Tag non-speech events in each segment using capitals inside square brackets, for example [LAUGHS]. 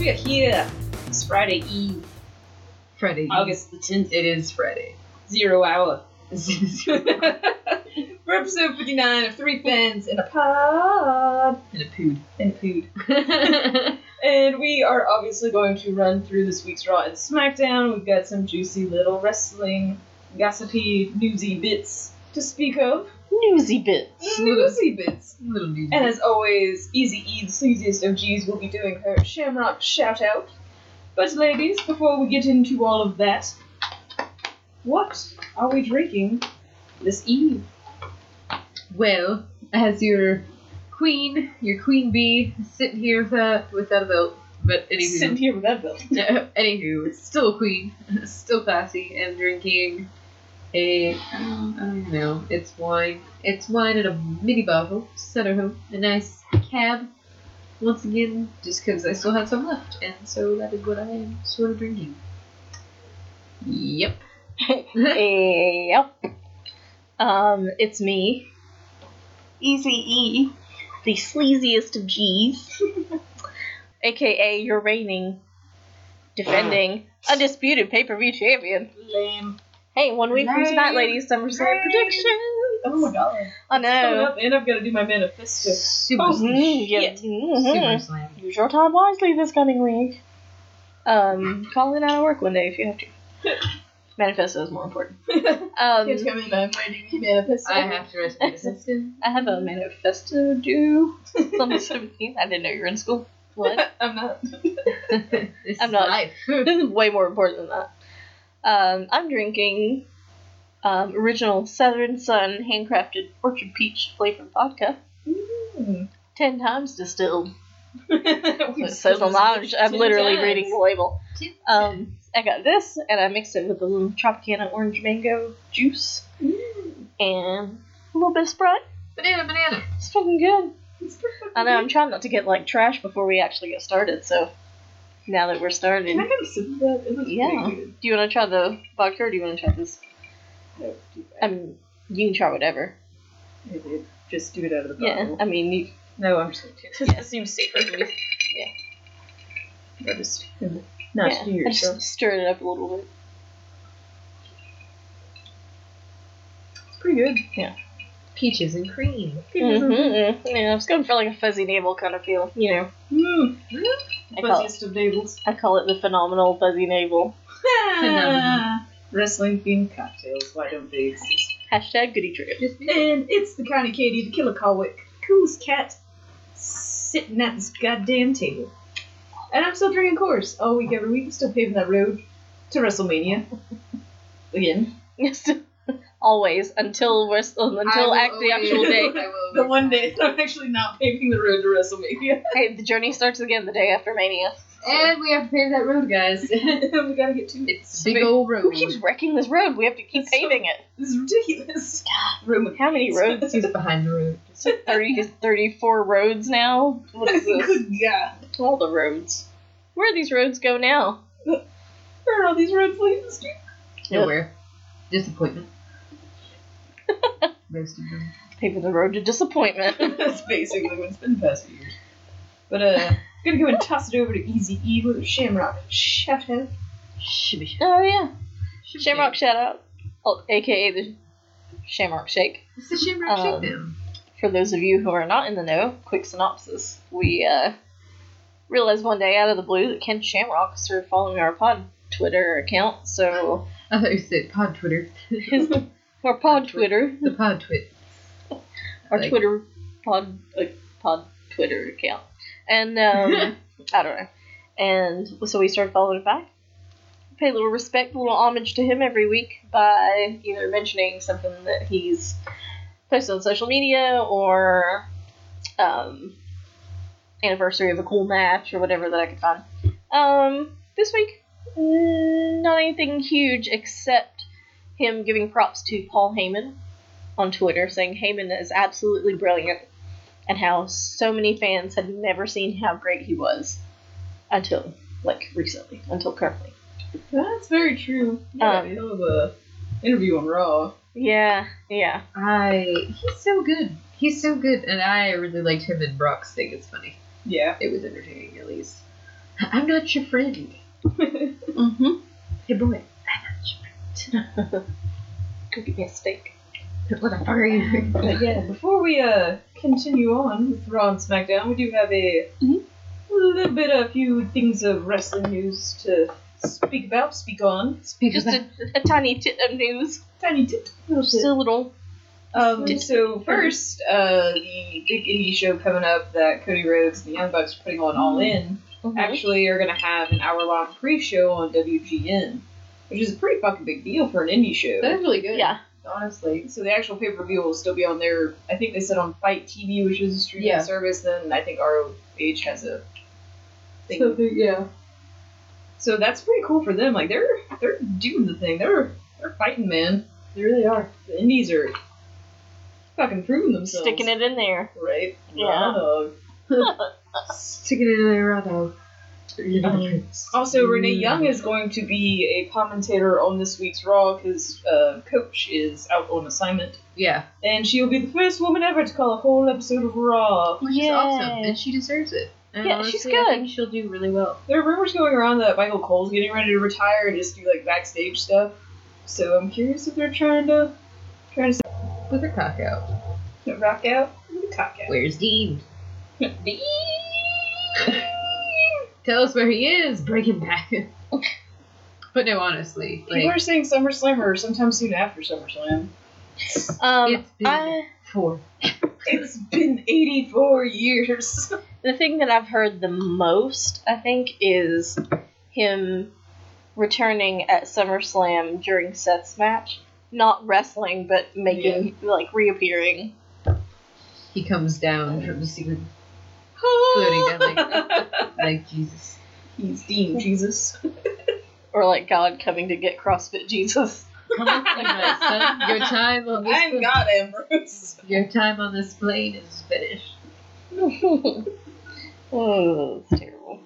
we are here. It's Friday Eve, Friday. August the 10th, It is Friday. zero hour. [LAUGHS] For episode 59 of Three Fans in a Pod. and a pood. And food. [LAUGHS] And we are obviously going to run through this week's Raw and SmackDown. We've got some juicy little wrestling, gossipy, newsy bits to speak of. Newsy bits. Newsy bits. Little news. And as always, Easy E, the sleaziest of G's, will be doing her Shamrock shout out. But ladies, before we get into all of that, what are we drinking this eve? well, as your queen, your queen bee, sitting here without without a belt. But anywho, Sitting here with that belt. Yeah, [LAUGHS] anywho, it's still a queen, [LAUGHS] still classy, and drinking a I don't, I don't know. It's wine. It's wine in a mini bottle. Sent her home. A nice cab. Once again, just because I still had some left, and so that is what I am sort of drinking. Yep. [LAUGHS] yep. Um, it's me, Easy E, the sleaziest of G's, [LAUGHS] aka your reigning, defending, undisputed pay per view champion. Lame. Hey, one week from tonight, ladies, SummerSlam Lame. predictions. Oh my god. I know. up, and I've got to do my manifesto. Super, Oh, Mhm, yeah. shit. Mhm. super slam. Use your time wisely this coming week. Um, call in out of work one day if you have to. [LAUGHS] Manifesto is more important. [LAUGHS] Um, Can't come in, I'm writing a manifesto. I have to write a manifesto. [LAUGHS] I have a manifesto due on the 17th. I didn't know you were in school. What? I'm not. this I'm is not- life. this is way more important than that. Um, I'm drinking um, original Southern Sun handcrafted orchard peach flavored vodka, Mm. ten times distilled. [LAUGHS] it It says on the. I'm literally reading the label. Um, I got this, and I mixed it with a little Tropicana orange mango juice and a little bit of Sprite. banana, banana. It's fucking good. I know. I'm trying not to get like trash before we actually get started. So now that we're started, Can I do have a sip of that? It looks Yeah. pretty good. you want to try the vodka or do you want to try this? No, do I mean, um, you can try whatever. It- Just do it out of the bottle. Yeah. I mean, you. No, I'm just going to. Yeah. [LAUGHS] This seems safer to me. Yeah. just not yeah, to do I yourself. just stir it up a little bit. It's pretty good. Peaches and cream. Mm-hmm. Yeah, I was going for like a fuzzy navel kind of feel. You know, Mm. I call, Fuzziest of navels. I call it the phenomenal fuzzy navel. [LAUGHS] Wrestling themed cocktails. Why don't they exist? Hashtag goody trigger. And it's the Connie Katie, the Killer Colwick, coolest cat sitting at this goddamn table. And I'm still drinking course all week, every week. Still paving that road to WrestleMania. [LAUGHS] Again. Yes, always until we're still, um, until act the actual day. [LAUGHS] The one day that I'm actually not paving the road to WrestleMania. [LAUGHS] Hey, the journey starts again the day after Mania. And we have to pave that road, guys. [LAUGHS] we gotta get to it. it's a big old road. Who keeps wrecking this road? We have to keep It's so- paving it. This is ridiculous. Roman. How many roads? He's behind the road. 30, 34 roads now? What is this? Good God. All the roads. Where do these roads go now? Where are all these roads leading us to? Nowhere. Disappointment. Most of them. Paving the road to disappointment. [LAUGHS] That's basically what's been the past few years. But uh, gonna go and toss it over to Easy E with a Shamrock shout out. Shibby. oh, yeah. Shamrock shout out. Oh, AKA the Shamrock Shake. It's the Shamrock Um, Shakedown. For those of you who are not in the know, quick synopsis. We uh, realized one day out of the blue that Ken Shamrock started following our pod Twitter account, so I thought you said pod Twitter. his [LAUGHS] our pod Twitter, the pod twit. our Like- Twitter pod uh, pod Twitter account, and um, [LAUGHS] I don't know, and so we started following it back. Pay a little respect, a little homage to him every week by either mentioning something that he's posted on social media or um, anniversary of a cool match or whatever that I could find. Um, this week, not anything huge except him giving props to Paul Heyman on Twitter, saying Heyman is absolutely brilliant and how so many fans had never seen how great he was until like recently, until currently. That's very true. Yeah, Um, hell of a interview on Raw. Yeah, yeah. I he's so good. He's so good, and I really liked him and Brock's thing. It's funny. Yeah. It was entertaining, at least. I'm not your friend. [LAUGHS] mm-hmm. Hey boy, [LAUGHS] Go get me a steak. what the fuck are you? [LAUGHS] But yeah, before we uh continue on with Raw and SmackDown, we do have a Mhm. little bit of a few things of wrestling news to speak about, speak on. Speak Just about a, a tiny tit of news. Tiny tit. Just a little. Um, Tit- so first, uh, the big indie show coming up that Cody Rhodes and the Young Bucks are putting on All In Mhm. actually are going to have an hour-long pre-show on WGN, which is a pretty fucking big deal for an indie show. That's really good. Yeah. Honestly. So the actual pay-per-view will still be on there. I think they said on FITE TV, which is a streaming Yeah. service. Then I think ROH has a thing. So, yeah. So that's pretty cool for them. Like they're they're doing the thing. They're they're fighting, man. They really are. The indies are fucking proving themselves. Sticking it in there. right. Yeah. [LAUGHS] Sticking it in there, though. Um, Also, Renee Young is going to be a commentator on this week's Raw because uh, Coach is out on assignment, Yeah. and she will be the first woman ever to call a whole episode of Raw. Which is awesome. And she deserves it. And Yeah, honestly, she's I good. think she'll do really well. There are rumors going around that Michael Cole's getting ready to retire and just do like backstage stuff. So I'm curious if they're trying to trying to With her cock out. rock out, cock out. Where's Dean? Dean? [LAUGHS] Tell us where he is. Bring him back. [LAUGHS] but no, honestly, People like are saying SummerSlam or sometime soon after SummerSlam. Um, it's been I, four. It's been 84 years. [LAUGHS] the thing that I've heard the most, I think, is him returning at SummerSlam during Seth's match. Not wrestling, but making, like, reappearing. He comes down from the secret, floating down like, [LAUGHS] like Jesus. He's Dean Jesus. [LAUGHS] Or, like, God coming to get CrossFit Jesus. Come on, my son. Your time on this I'm God Ambrose. your time on this plane is finished. [LAUGHS] oh, that's terrible.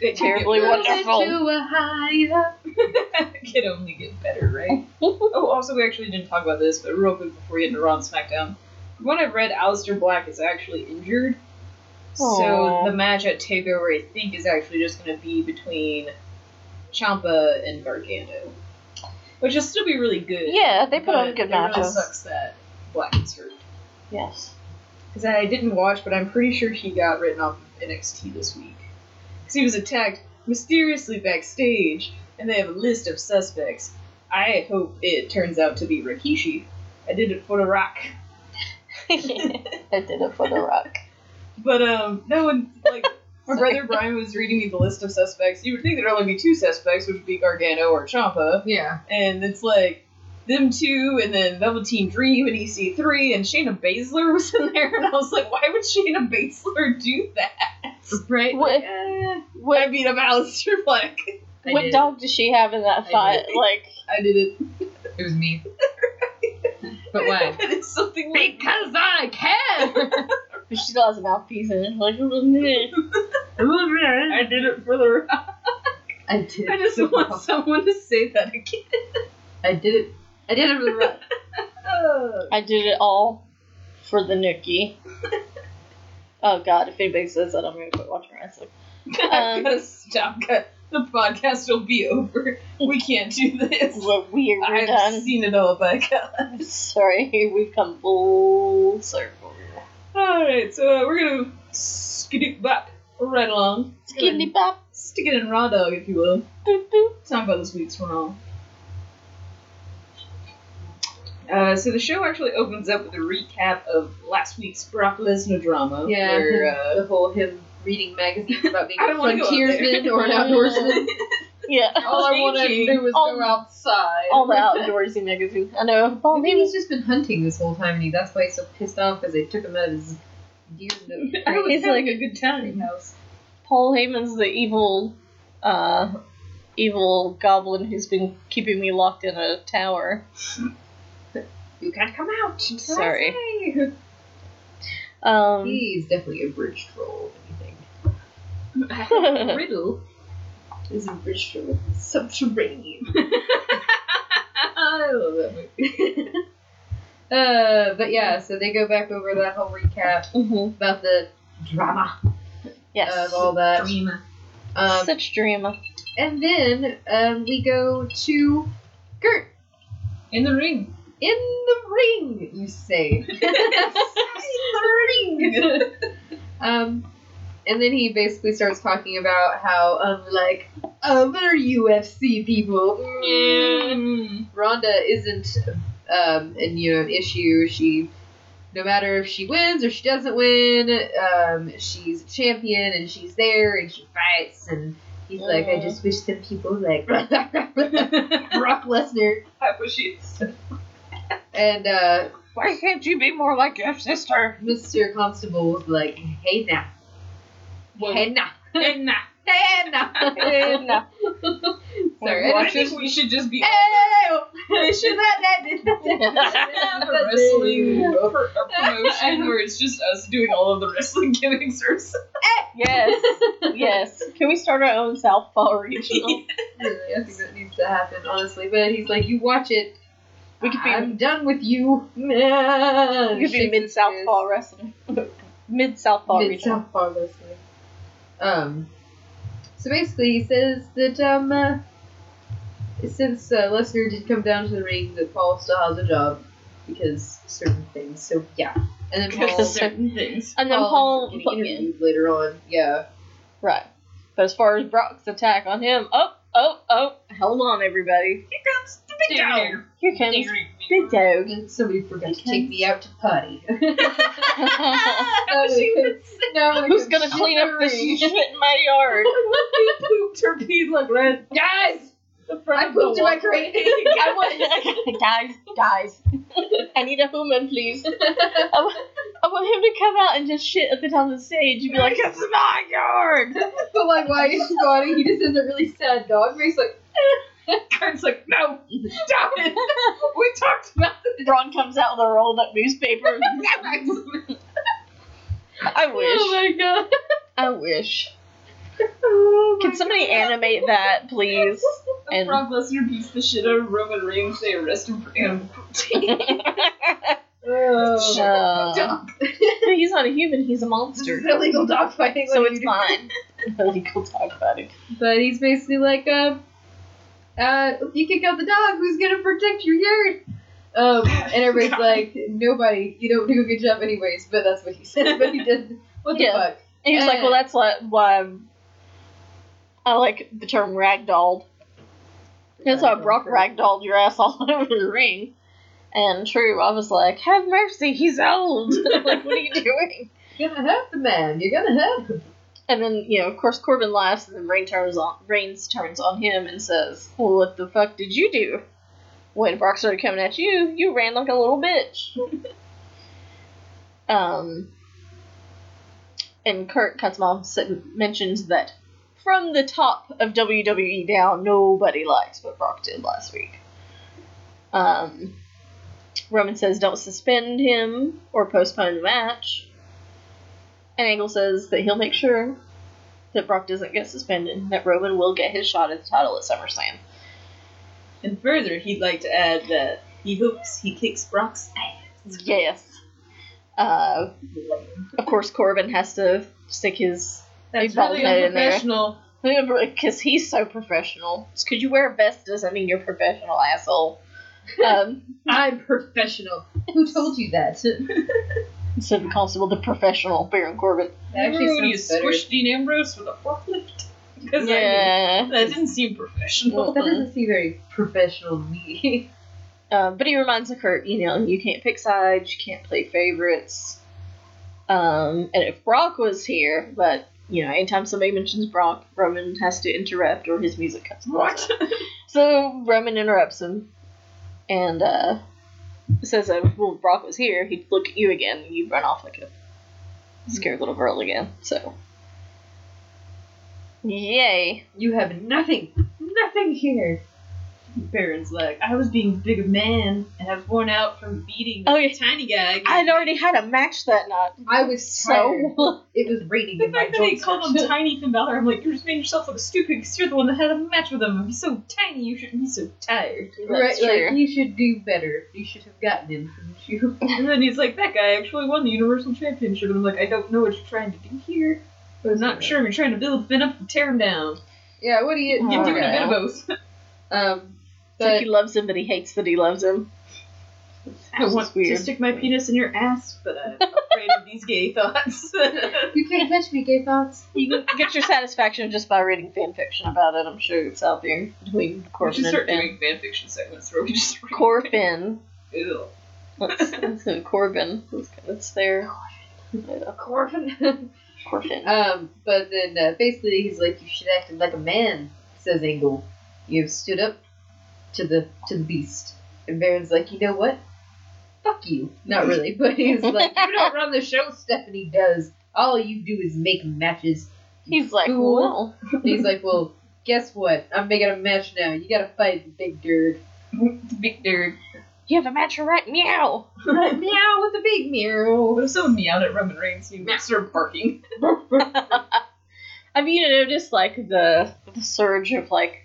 It Terribly wonderful. better. To a higher. it can only get better, right? oh, also, we actually didn't talk about this, but real quick before we get into Raw and SmackDown. From what I've read, Aleister Black is actually injured. So the match at TakeOver, I think, is actually just going to be between Ciampa and Gargano. Which will still be really good. Yeah, they put on good it really matches. sucks that Black is hurt. Yes. Because I didn't watch, but I'm pretty sure he got written off of NXT this week. Because he was attacked mysteriously backstage, and they have a list of suspects. I hope it turns out to be Rikishi. I did it for the rock. [LAUGHS] I did it for the rock. But, um, no one, like, my brother Brian was reading me the list of suspects. You would think there'd only be two suspects, which would be Gargano or Ciampa. Yeah. And it's like, them two, and then Velveteen Dream and EC3, and Shayna Baszler was in there, and I was like, why would Shayna Baszler do that? Right. What- Like, eh, I What, beat up Aleister Black. I what did. dog does she have in that I fight? Like, I did it. It was me. [LAUGHS] But why? that is something like Because I can. [LAUGHS] but she still has a mouthpiece in it. Like, [LAUGHS] I did it for the rock. I did. I just it. want someone to say that again. I did it. I did it for the rock. [LAUGHS] I did it all for the Nookie. [LAUGHS] Oh god, if anybody says that, I'm gonna quit watching wrestling. I Um, gotta stop. The podcast will be over. We can't do this. We're, we're, we're I've done. seen it all by God. Sorry, we've come full circle. Alright, so uh, we're gonna skidoo bop right along. Skiddy bop. Stick it in raw dog, if you will. Boop, boop. Talk about this week's Raw. Uh, so the show actually opens up with a recap of last week's Brock Lesnar drama. Yeah. Where, uh, the whole him reading magazines about being [LAUGHS] I a don't wanna go out frontiersman or an outdoorsman. [LAUGHS] Yeah. All I wanted to do was All- go outside. All the [LAUGHS] outdoorsy magazine. I know. Paul Maybe he's just been hunting this whole time, and he, that's why he's so pissed off because they took him out of his [LAUGHS] I was He's having like- a good time. house. Paul Heyman's the evil, uh, evil goblin who's been keeping me locked in a tower. [LAUGHS] You can't come out. Sorry. [LAUGHS] Um, He's definitely a bridge troll, if anything. Riddle is a bridge troll. Subterranean. I love that movie. Uh, but yeah, so they go back over that whole recap mhm. about the drama Yes. of all that. Drama. Um, Such drama. and then um, we go to Kurt In the ring. in the ring. You say [LAUGHS] in the ring. [LAUGHS] um, and then he basically starts talking about how unlike other UFC people, Mm. Ronda isn't um, an, you know an issue. She, no matter if she wins or she doesn't win, um, she's a champion and she's there and she fights. And he's like, I just wish some people like [LAUGHS] Brock Lesnar. I wish you'd [LAUGHS] And uh, Why can't you be more like your sister? Mr. Constable was like, Hey now, hey now, And nah. hey now. no. Sorry, I I think we should just be Hey, we should let have [LAUGHS] [LAUGHS] a wrestling pro- a promotion where it's just us doing all of the wrestling [LAUGHS] gimmicks or something. yes. Yes. Can we start our own South Southpaw regional? Really, I think that needs to happen, honestly. But he's like, you watch it. We could be I'm done with you. we could be mid Southpaw wrestling. mid Southpaw Mid regional. Southpaw wrestling. Um. So basically, he says that um, uh, since uh, Lesnar did come down to the ring, that Paul still has a job because certain things. So yeah, and then Paul. Because certain things. And then Paul, Paul interviewed later on. Yeah. right. But as far as Brock's attack on him, oh, oh, oh, hold on, everybody. Here comes the big dog. Here comes the Big Dog. And somebody forgot to take me out to potty. [LAUGHS] [LAUGHS] I wish you would say no, Who's gonna clean up the shit in my yard? he pooped her pee like red. Guys, The front I of the pooped in my wall. crate. I want, guys, guys. I need a human, please. I want, I want him to come out and just shit at the top of the stage and be like, "It's my yard." [LAUGHS] but like, why is he squatting? He just has a really sad dog face. Like, [LAUGHS] Kurt's like, no, stop it. [LAUGHS] we talked about this. Ron comes out with a rolled up newspaper. I wish. oh my god. I wish. Oh Can somebody God. animate that, please? [LAUGHS] And And- Brock Lesnar beats the shit out of Roman Reigns. They arrest him for animal cruelty. [LAUGHS] Oh. Uh, Dog. [LAUGHS] he's not a human. He's a This monster. is illegal dog fighting. So it's fine. Illegal dog fighting. But he's basically like, uh, uh, if you kick out the dog, who's gonna protect your yard? Um, and everybody's like, nobody. You don't do a good job, anyways. But that's what he said. But he did. What the Yeah. fuck? And he was like, Eh. well, that's why I like the term ragdolled. That's why Brock ragdolled your ass all [LAUGHS] over the ring. And true, I was like, have mercy, he's old. [LAUGHS] like, what are you doing? You're gonna hurt the man. You're gonna hurt him. And then, you know, of course, Corbin laughs, and then Rain turns on, Reigns turns on him and says, well, what the fuck did you do? When Brock started coming at you, you ran like a little bitch. [LAUGHS] um, and Kurt Kutzma said, mentions that from the top of WWE down, nobody likes what Brock did last week. Um, Roman says, don't suspend him or postpone the match. And Angle says that he'll make sure that Brock doesn't get suspended, that Roman will get his shot at the title at SummerSlam. And further, he'd like to add that he hopes he kicks Brock's ass. Yes. Uh, of course, Corbin has to stick his That's Big bald really head unprofessional. because he's so professional. Could you wear a vest doesn't mean you're professional, asshole. Um, [LAUGHS] I'm professional. Who told you that? [LAUGHS] said the constable, the professional Baron Corbin. That actually Remember when you better. squished Dean Ambrose with a forklift? Because Yeah. that didn't seem professional. That doesn't seem very professional to me. [LAUGHS] Um, but he reminds of Kurt, you know, you can't pick sides, you can't play favorites. Um, and if Brock was here, but you know, anytime somebody mentions Brock, Roman has to interrupt or his music cuts. off. What? [LAUGHS] So Roman interrupts him, and uh, says that well, if Brock was here, he'd look at you again, and you'd run off like a scared little girl again. So, yay! You have nothing. Nothing here. Baron's like, I was being a big man, and I was worn out from beating Oh, the yeah. tiny guy. I'd already had a match that night, I was so. tired. so It was raining The in my fact that he joints. called him Tiny Finn Balor, I'm like, you're just making yourself look stupid because you're the one that had a match with him. If he's so tiny, you shouldn't be so tired. Right, that's like you should do better. You should have gotten him, shouldn't you? [LAUGHS] And then he's like, that guy actually won the Universal Championship. And I'm like, I don't know what you're trying to do here. But I'm not sure if you're trying to build Finn up or tear him down. Yeah, what are you? You're doing a bit of both. [LAUGHS] Um, It's like but he loves him, but he hates that he loves him. I want weird. to stick my penis in your ass, but I'm afraid of these gay thoughts. [LAUGHS] you can't touch me, gay thoughts. You can get your satisfaction just by reading fan fiction about it. I'm sure it's out there between we Corbin should and start Finn. doing fanfiction segments where we just read Corbin. [LAUGHS] Ew. That's, that's Corbin. It's, it's there. Yeah, Corbin. [LAUGHS] Corbin. Um, but then uh, basically he's like, "You should act like a man," says Angle. You have stood up to the to the beast. And Baron's like, "You know what? Fuck you." Not really, [LAUGHS] but he's like, "You don't run the show. Stephanie does. All you do is make matches." you He's like, fool." well, [LAUGHS] he's like, "Well, guess what? I'm making a match now. You gotta fight the big dude." [LAUGHS] The big dude. you have a match right meow. Meow with the big meow. What if someone meowed at Roman Reigns and he started barking? Have you noticed like the the surge of like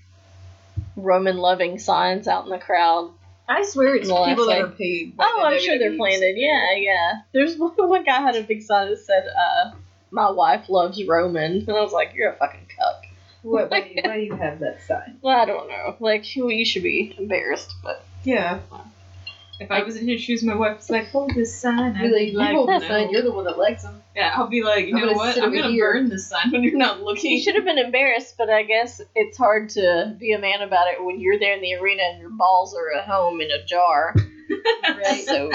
Roman loving signs out in the crowd? I swear it's people that are paid. Oh, I'm sure they're planted. Yeah, yeah. There's [LAUGHS] one, one guy had a big sign that said, uh, "My wife loves Roman," and I was like, "You're a fucking cuck." What? Why do, you, [LAUGHS] why do you have that sign? Well, I don't know. Like, you should be embarrassed, but Yeah. If I was in his shoes, my wife was like, oh, hold this sign. I'd Really, be you like, hold the no. sign. You're the one that likes them. Yeah, I'll be like, you I'm know gonna what? sit I'm over gonna here. burn this sign when you're not he looking. should have been embarrassed. But I guess it's hard to be a man about it when you're there in the arena and your balls are at home in a jar. Right. [LAUGHS] So.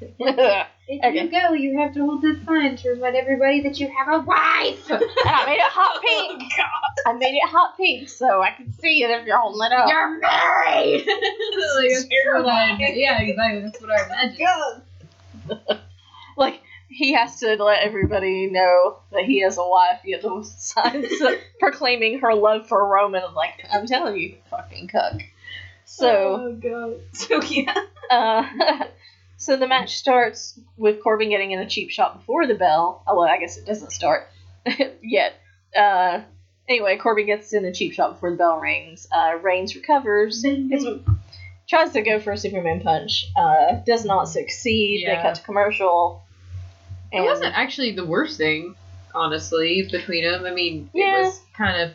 If Okay. you go, you have to hold this sign to remind everybody that you have a wife. And I made it hot pink. Oh, God. I made it hot pink so I can see it if you're holding it up. You're married. [LAUGHS] like, I, yeah, exactly. That's what I imagined. [LAUGHS] like he has to let everybody know that he has a wife. He has those signs [LAUGHS] proclaiming her love for Roman. I'm like, I'm telling you, fucking cuck. So, oh god. So yeah. uh, so the match starts with Corbin getting in a cheap shot before the bell. Oh, well, I guess it doesn't start [LAUGHS] yet. Uh, anyway, Corbin gets in a cheap shot before the bell rings. Uh, Reigns recovers. His- tries to go for a Superman punch. Uh, does not succeed. They cut to commercial. It wasn't actually the worst thing, honestly, between them. I mean, Yeah. it was kind of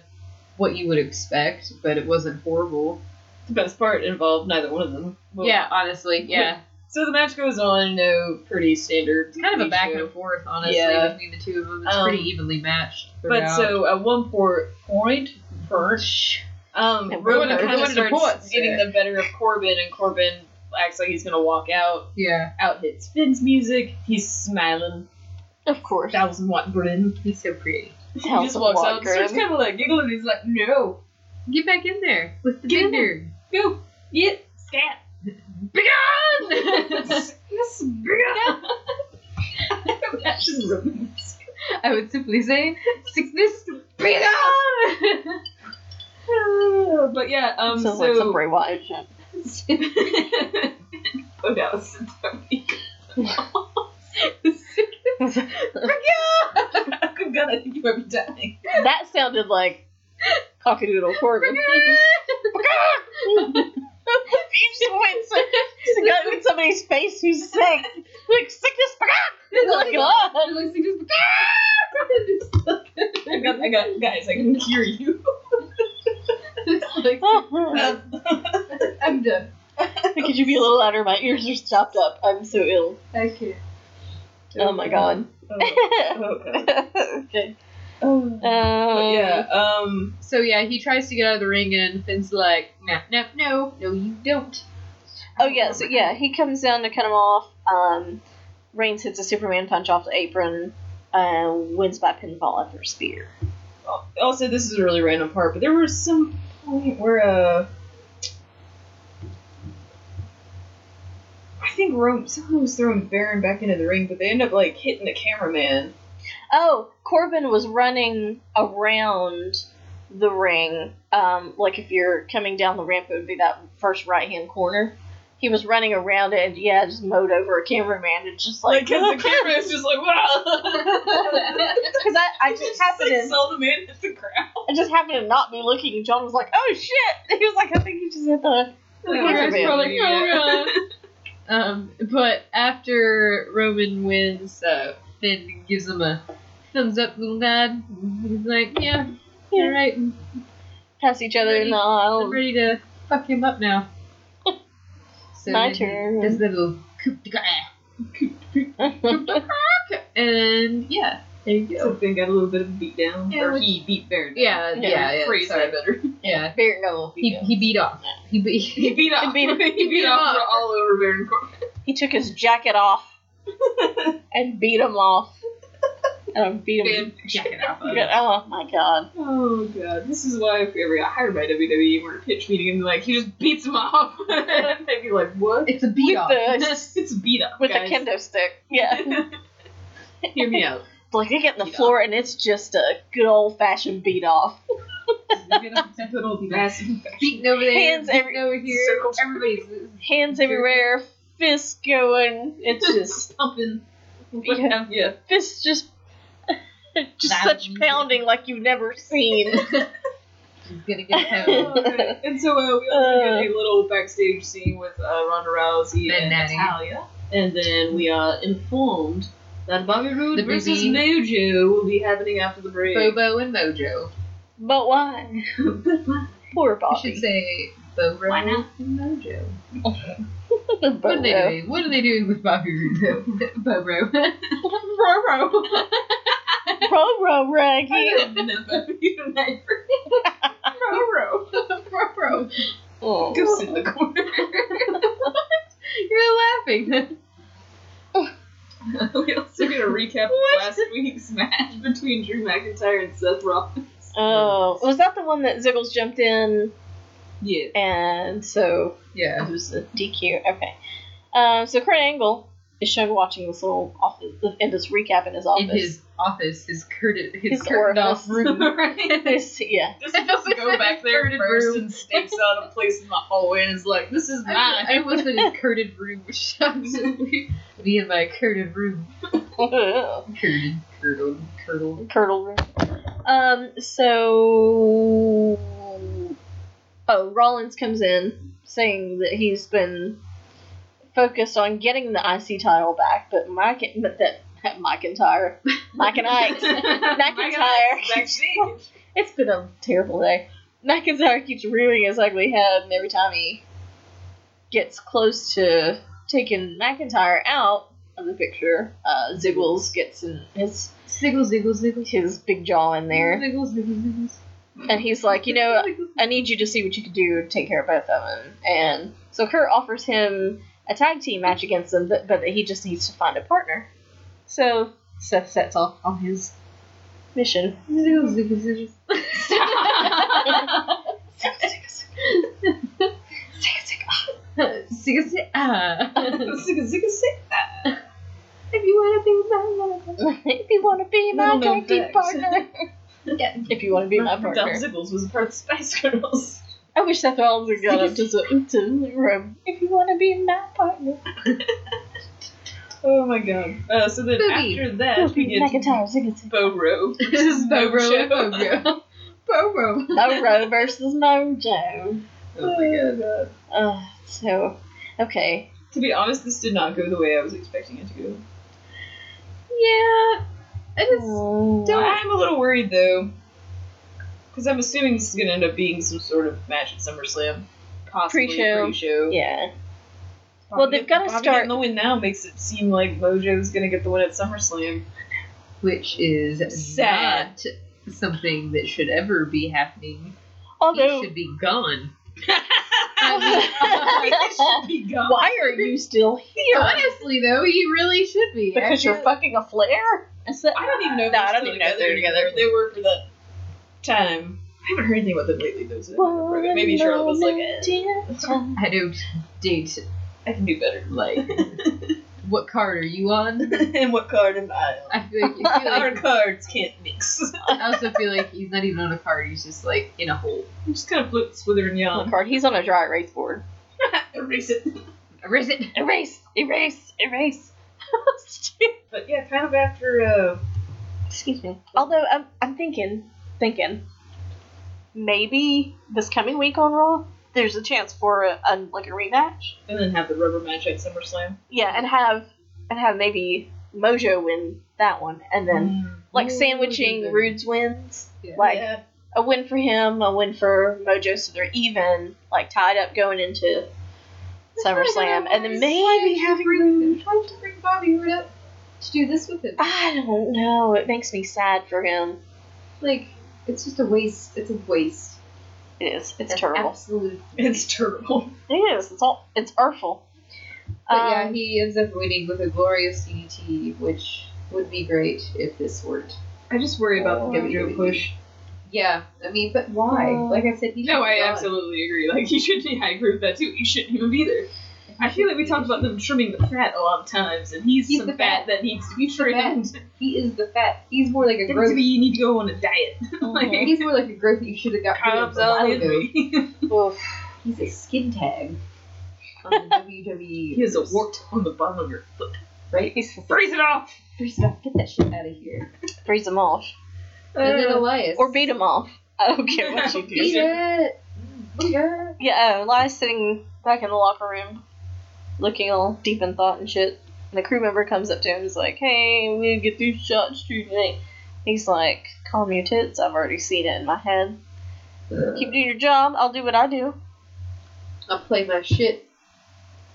what you would expect, but it wasn't horrible. The best part involved neither one of them. Well, yeah, honestly, yeah. So the match goes on, you know, pretty standard. It's kind of a back show. and forth, honestly, Yeah. between the two of them. It's Um, pretty evenly matched. But so at one por- point, Perch, um, Yeah, we're Roman kind of we're going to starts points, getting yeah. the better of Corbin, and Corbin acts like he's gonna walk out. yeah, Out hits Finn's music. He's smiling, Of course. thousand watt grin. he's so pretty. He just walks watt out, and starts kind of like giggling. He's like, "No, Get back in there with the Get big in nerd. go, get scat." Begone! [LAUGHS] Yes. Imagine Roman. [LAUGHS] I would simply say, sickness, begone! [LAUGHS] but yeah, um, Sounds so like some Bray Wyatt shit. oh, that was funny. Good God, I think you might be dying. that sounded like cockadoodle Corbin. You just went so, just got in somebody's face who's sick. Like sickness. oh my god. I got, I got, guys, I can hear you. [LAUGHS] Like, Uh, [LAUGHS] I'm done. Could you be a little louder? My ears are stopped up. I'm so ill. I can't. Oh my god. oh, God. [LAUGHS] okay. Oh. Um, yeah, um, So yeah, he tries to get out of the ring, and Finn's like, no, no, no, no, you don't. Oh yeah, so yeah, he comes down to cut him off. Um, Reigns hits a Superman punch off the apron, uh, wins by pinfall after a spear. also, this is a really random part, but there was some point where, uh, I think Rome, someone was throwing Baron back into the ring, but they end up, like, hitting the cameraman. Oh, Corbin was running around the ring. Um, like if you're coming down the ramp, it would be that first right hand corner. He was running around it, and yeah, just mowed over a cameraman. and just like, Like, because [LAUGHS] the [LAUGHS] camera is just like, wow! [LAUGHS] Because I, I just happened like, to, saw the man hit the crowd. I just happened to not be looking, and John was like, "Oh shit!" He was like, "I think he just hit the." the Yeah, cameraman." it's probably- oh Um, but after Roman wins, uh, Finn gives him a thumbs up, little nod. He's like, yeah, Yeah. all right. Pass each other in the I'm aisle. ready to fuck him up now. [LAUGHS] So My then he turn. Does the little coup de grace. And yeah, there you So go. Finn got a little bit of a beat down. Yeah, or like- he beat Baron. Yeah, Yeah, yeah, yeah. Phrase sorry. that better. [LAUGHS] Yeah. Bear no. He, he beat off. He beat. He beat [LAUGHS] off. beat him- he beat off all over Baron Corbin. He took his jacket off [LAUGHS] and beat him off. And [LAUGHS] um, beat him. Finn jacket off. of [LAUGHS] Good. Oh my god. Oh god, this is why if we ever got hired by WWE, we're pitch meeting and like he just beats him off. They'd be like, "What? It's a beat With off. the it's a beat up with guys. the kendo stick. Yeah. Hear me out. like they get in the Beat floor and it's just a good old fashioned beat off. Good old massive Beating over there, Hands beating every- over here. Circles. Everybody's Hands everywhere, fists going. It's just [LAUGHS] stomping. Yeah. [LAUGHS] yeah. fists just [LAUGHS] just That such music. pounding like you've never seen. He's gonna get home. Okay. And so uh, we also get a little backstage scene with uh, Ronda Rousey And and, Natalya, and then we are informed that Bobby Roode The versus busy- Mojo will be happening after the break. Bobo and Mojo. but why? Poor Bobby. I should say Bobo Why not? and Mojo. Bobo. [LAUGHS] What are they doing? What are they doing with Bobby Roode? [LAUGHS] Bobo. Bobo. Bro, bro, I Raggy. don't know Bobby Roode. Roro. Bobo. Oh. Go sit in the corner. [LAUGHS] You're laughing. we also get a recap of What? last week's match between Drew McIntyre and Seth Rollins. Oh, was that the one that Ziggles jumped in Yeah. and so Yeah. it was a DQ? Okay. Um, so Kurt Angle is shown watching this little office in this recap in his office. In his office, his curtain, his, His curtained off room. [LAUGHS] [LAUGHS] right. This- yeah. Does he just go [LAUGHS] back there first room. and stakes out a place in the hallway and is like, this is I, mine. I was in his curtained room, be in my curtained room. Curtained, curdled, curdled. Curdle room. Um, so. Oh, Rollins comes in saying that he's been focused on getting the IC title back, but Mike, but that [LAUGHS] McIntyre, [LAUGHS] Mike and Ike, McIntyre. [LAUGHS] It's been a terrible day. McIntyre keeps rearing his ugly head, and every time he gets close to taking McIntyre out of the picture, uh, Ziggles gets in his Ziggles, ziggles, ziggles. his big jaw in there, Ziggles, ziggles, ziggles. And he's like, you know, I need you to see what you can do to take care of both of them. And so Kurt offers him a tag team match against them, but, but that he just needs to find a partner. So Seth sets off on his mission. If you wanna be my [LAUGHS] if you want to be my tag team partner. [LAUGHS] Yeah. [LAUGHS] If you want to be my partner. Ziggles was part of Spice Girls. I wish Seth Rollins had got up to, to the room. If you want to be my partner. Oh my god. Uh, so then Booby. after that, we get McIntyre, Ziggles. Bo Rowe This versus is Mo Bobo Show. and Mojo. Bobo. Mojo versus Mojo. Oh my god. Uh, so, okay. To be honest, this did not go the way I was expecting it to go. Yeah. I just don't- I'm a little worried though, because I'm assuming this is going to end up being some sort of match at SummerSlam, possibly Pre-show. Pre-show. Yeah. Bobby Well, they've gotta Bobby start- getting the win now makes it seem like Mojo's going to get the win at SummerSlam. which is Sad. not something that should ever be happening. Although, He should be gone. [LAUGHS] [LAUGHS] should be gone. why are you still here? Honestly, though, you really should be. Because I you're fucking a Flair? Is that- I don't even know No, I don't even know if they're together. They were for the time. I haven't heard anything about them lately though. So maybe Charlotte was like, eh, I don't date. I can do better. Like, [LAUGHS] what card are you on? [LAUGHS] and what card am I on? I feel like, I feel [LAUGHS] Our cards can't mix. [LAUGHS] I also feel like he's not even on a card. He's just like in a hole. I'm just kind of flip, slither, and On yawn. the card. He's on a dry erase board. Erase it. Erase it. Erase! Erase! Erase! But yeah, kind of after. uh Excuse me. Although I'm, I'm thinking, thinking, maybe this coming week on Raw, there's a chance for a, a like a rematch. And then have the rubber match at SummerSlam. Yeah, and have and have maybe Mojo win that one, and then Mm. like sandwiching good. Roode's wins. Yeah. Like Yeah. a win for him, a win for Mojo, so they're even, like tied up going into SummerSlam, and then maybe having Roode. Trying to bring Bobby Roode up to do this with him. I don't know. It makes me sad for him. Like, it's just a waste. It's a waste. It is. It's An terrible. Absolute. [LAUGHS] It's terrible. It is. It's all. It's awful. But yeah, Um, he ends up winning with a glorious DDT, which would be great if this worked. I just worry about the Oh. Mojo push. Yeah, I mean, but why? Oh. Like I said, he No, should I gone. absolutely agree. Like he shouldn't. I agree with that too. He shouldn't even be there. I feel like we talked about them trimming the fat a lot of times, and he's, He's some the fat, fat. that needs to be trimmed. He is the fat. He's more like a growth. Maybe you need to go on a diet. [LAUGHS] like. He's more like a growth that you should have got rid of carbs a while ago. [LAUGHS] envy. oof. He's a skin tag on the WWE. he has a wart on the bottom of your foot. right? He's Freeze it off. Freeze it off. Get that shit out of here. freeze him off And then Uh, Elias. or beat him off. I don't care what you [LAUGHS] Beat do. Beat it. Yeah, uh, Elias sitting back in the locker room, looking all deep in thought and shit. And the crew member comes up to him and is like, "Hey, we need to get these shots tonight." He's like, "Calm your tits. I've already seen it in my head. Keep doing your job. I'll do what I do." I'll play my shit,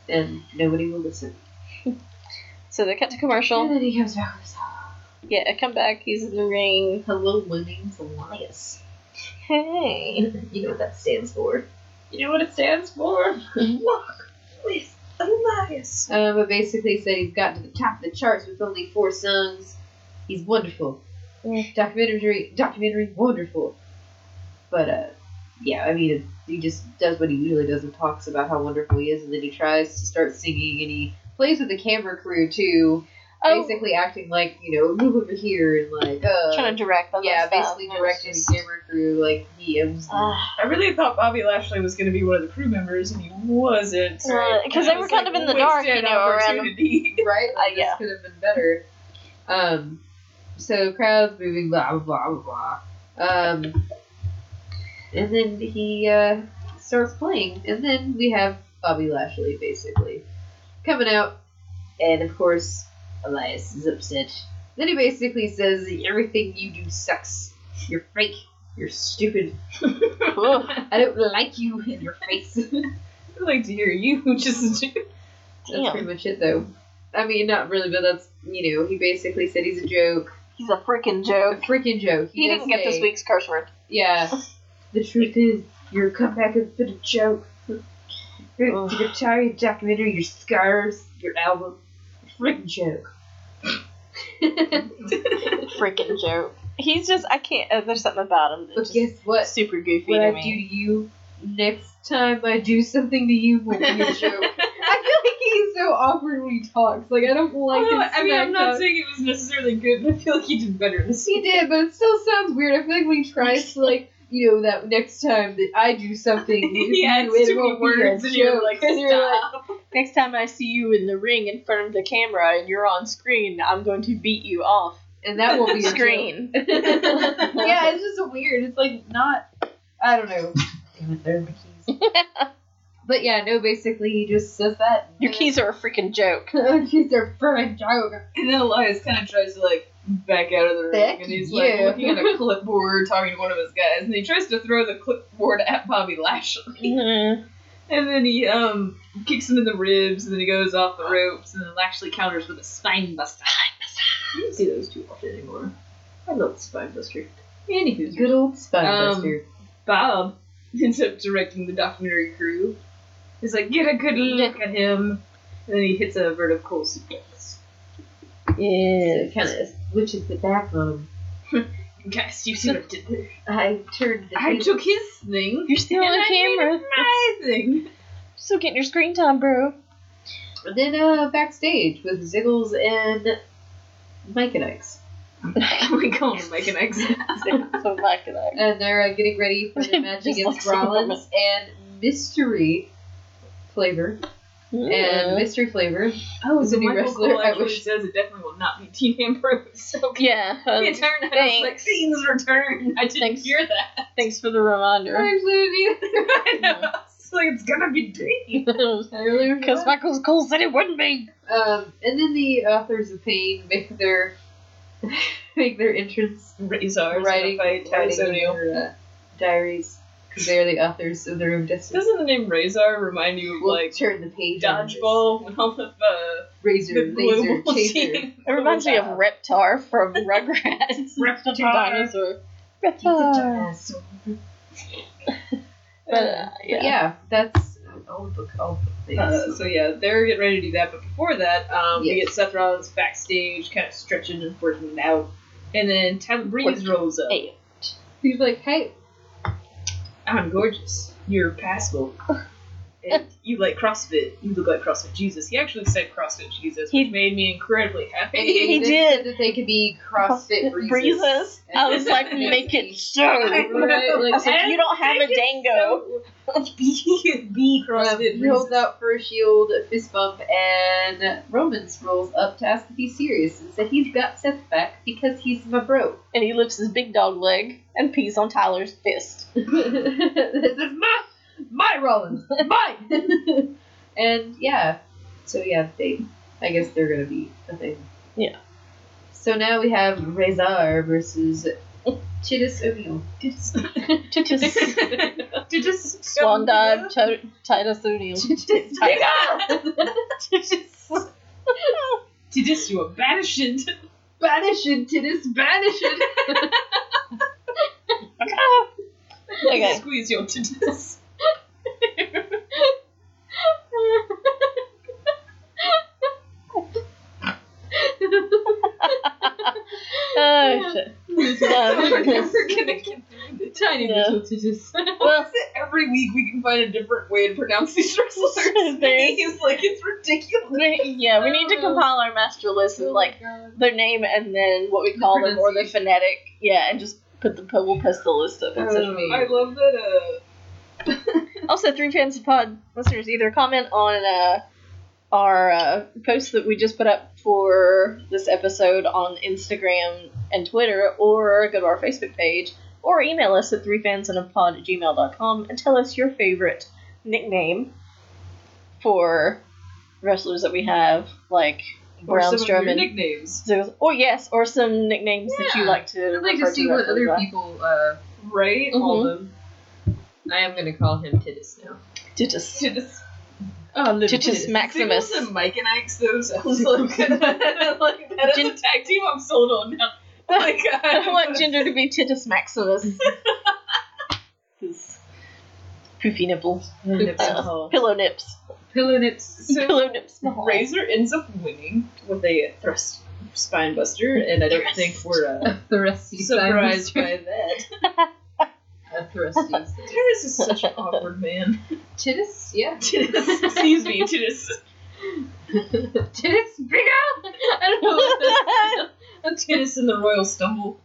and nobody will listen. [LAUGHS] So they cut to commercial. And then he comes back with Yeah, I come back. He's in the ring. Hello, my name's Elias. Hey. [LAUGHS] You know what that stands for. You know what it stands for? [LAUGHS] Walk with Elias. Uh, but basically said he's got to the top of the charts with only four songs. He's wonderful. Mm. Documentary, documentary, wonderful. But uh, yeah, I mean, he just does what he usually does and talks about how wonderful he is, and then he tries to start singing, and he plays with the camera crew too, Oh, basically acting like you know, move over here and like uh, trying to direct them. yeah, and stuff. basically directing just- the camera crew like he owns them. Ah. I really thought Bobby Lashley was going to be one of the crew members, and he wasn't. Right, 'cause And they I were was kind of in the dark, you know, around him. opportunity. [LAUGHS] right? Like, Uh, yeah. This could have been better. Um, so crowds moving, blah blah blah blah blah. Um, and then he uh, starts playing, and then we have Bobby Lashley basically coming out, and of course Elias is upset. Then he basically says everything you do sucks. You're fake. You're stupid. [LAUGHS] I don't like you in your face. [LAUGHS] I'd like to hear you [LAUGHS] just. Do That's pretty much it, though. I mean, not really, but that's you know, he basically said he's a joke, He's a freaking joke. a freaking joke. He does didn't get this week's curse word. Yeah. the truth is, your comeback has been a joke. Your your documentary, your scars, your album, freaking joke. Freaking joke. He's just, I can't, uh, there's something about him but guess what? super goofy What to I do to you next time I do something to you will be a joke. [LAUGHS] I feel like he's so awkward when he talks. Like I don't like his I mean, I'm not talk. saying it was necessarily good, but I feel like he did better this He did, but it still sounds weird. I feel like when he tries to like, you know, that next time that I do something, [LAUGHS] with he you, it too many won't be a words, and you're joke. like, And you're like. Next time I see you in the ring in front of the camera and you're on screen, I'm going to beat you off and that will be a screen. joke. [LAUGHS] yeah, it's just weird. It's like not. I don't know. Damn it, there are my keys. But yeah, no. Basically, he just says that. Your keys are a freaking joke. [LAUGHS] keys are a freaking joke. And then Elias kind of tries to like back out of the room Back and he's you. like looking at a [LAUGHS] clipboard, talking to one of his guys, and he tries to throw the clipboard at Bobby Lashley, [LAUGHS] Mhm. and then he um kicks him in the ribs, and then he goes off the ropes, and then Lashley counters with a spine buster. You don't see those too often anymore. I love the spine buster. Anywho, Good old spine Um, buster. Bob ends up directing the documentary crew. He's like, get a good look at him. And then he hits a vertical suplex. Yeah. kind of switches it back on him. Guys, you see what I did there? I turned. The I table. took his thing. You're still and on I made camera. it my thing. Still getting your screen time, bro. And then uh, backstage with Ziggles and Mike and X. [LAUGHS] we call him Mike and X. [LAUGHS] so back to that. And they're uh, getting ready for the [LAUGHS] match against like Rollins and Mystery Flavor. And Mystery Flavor. Oh, Is so a new Michael wrestler, Cole I wish- says it definitely will not be Dean Ambrose. [LAUGHS] Okay. yeah. [LAUGHS] um, It turned out I was like, thanks. Fiend's return. I didn't Thanks. hear that. Thanks for the reminder. I actually didn't either. [LAUGHS] I know. I was like it's gonna be Dave. Because Michael Cole said it wouldn't be. Um, and then the authors of pain make their make their entrance Razor writing, fight writing Titus O'Neil. their uh, diaries because they are the authors of their own destiny. Doesn't the name Razor remind you of We'll like turn the page. dodgeball with all of uh, razor, the laser, global chaser. team? It reminds me of [LAUGHS] Reptar from Rugrats. [LAUGHS] Reptar. dinosaur. He's a Reptar. dinosaur. But, uh, But yeah. yeah, that's all the book. All the. Uh, so yeah, they're getting ready to do that. But before that, um, we get Seth Rollins backstage, kind of stretching and working it out, and then Tyler Breeze Working rolls up. Hey. He's like, hey, I'm gorgeous. You're passable. [LAUGHS] and you like CrossFit. You look like CrossFit Jesus. He actually said CrossFit Jesus, which He- made me incredibly happy. and he, He did. that they could be CrossFit breezes. Breezes. I was like, [LAUGHS] make it so. I Right, like, [LAUGHS] I was like, you don't have a dango. [LAUGHS] be, be Um, CrossFit he rolls breezes. out for a shield, a fist bump, and Romans rolls up to ask if he's serious and said he's got Seth back because he's my bro. And he lifts his big dog leg and pees on Tyler's fist. this is my my Rollins, mine. and yeah, so yeah, they. I guess they're gonna be a thing. Yeah. So now we have Rezar versus Chittis O'Neill. Titus. to just Swan dive, Ti- Titus O'Neill. To just you are banishing. Banishing Chittis, banishing. [LAUGHS] [LAUGHS] Okay. Squeeze your titties. Oh, shit. [LAUGHS] [LAUGHS] We're gonna get the tiny Yeah. little titties. [LAUGHS] well, Every week we can find a different way to pronounce these wrestlers' There's- names. Like it's ridiculous. we- yeah, we need to compile our master list and like their name and then what we call them or the pronunciation. phonetic. Yeah, and just put the we'll post the list up on social media. I love that. Uh, Also, three fans of pod listeners either comment on uh, our uh, post that we just put up for this episode on Instagram and Twitter, or go to our Facebook page, or email us at threefansandapod at gmail.com and tell us your favorite nickname for wrestlers that we have, like or some of your Strowman. nicknames, So, or yes, or some nicknames that you like to I'd like to see what other people. Uh, right? All of them. I am gonna call him Titus now. Titus. Titus. Oh, little Titus Maximus. Signals and Mike and Ike's though sounds like, [LAUGHS] like that as a Gin- tag team. I'm sold on now. [LAUGHS] Like I want [LAUGHS] Ginger to be Titus Maximus. His poofy nipples. Nips Uh, pillow nips. Pillow nips. So pillow nips. Mahal. Razor ends up winning with a thrust spine buster, and I don't Thrust. think we're uh, A surprised by that. A. Titus [LAUGHS] is such an awkward man. Titus? Yeah. Titus, excuse me, Titus. Titus bigger? I don't know what that's. [LAUGHS] Titus in the Royal Stumble.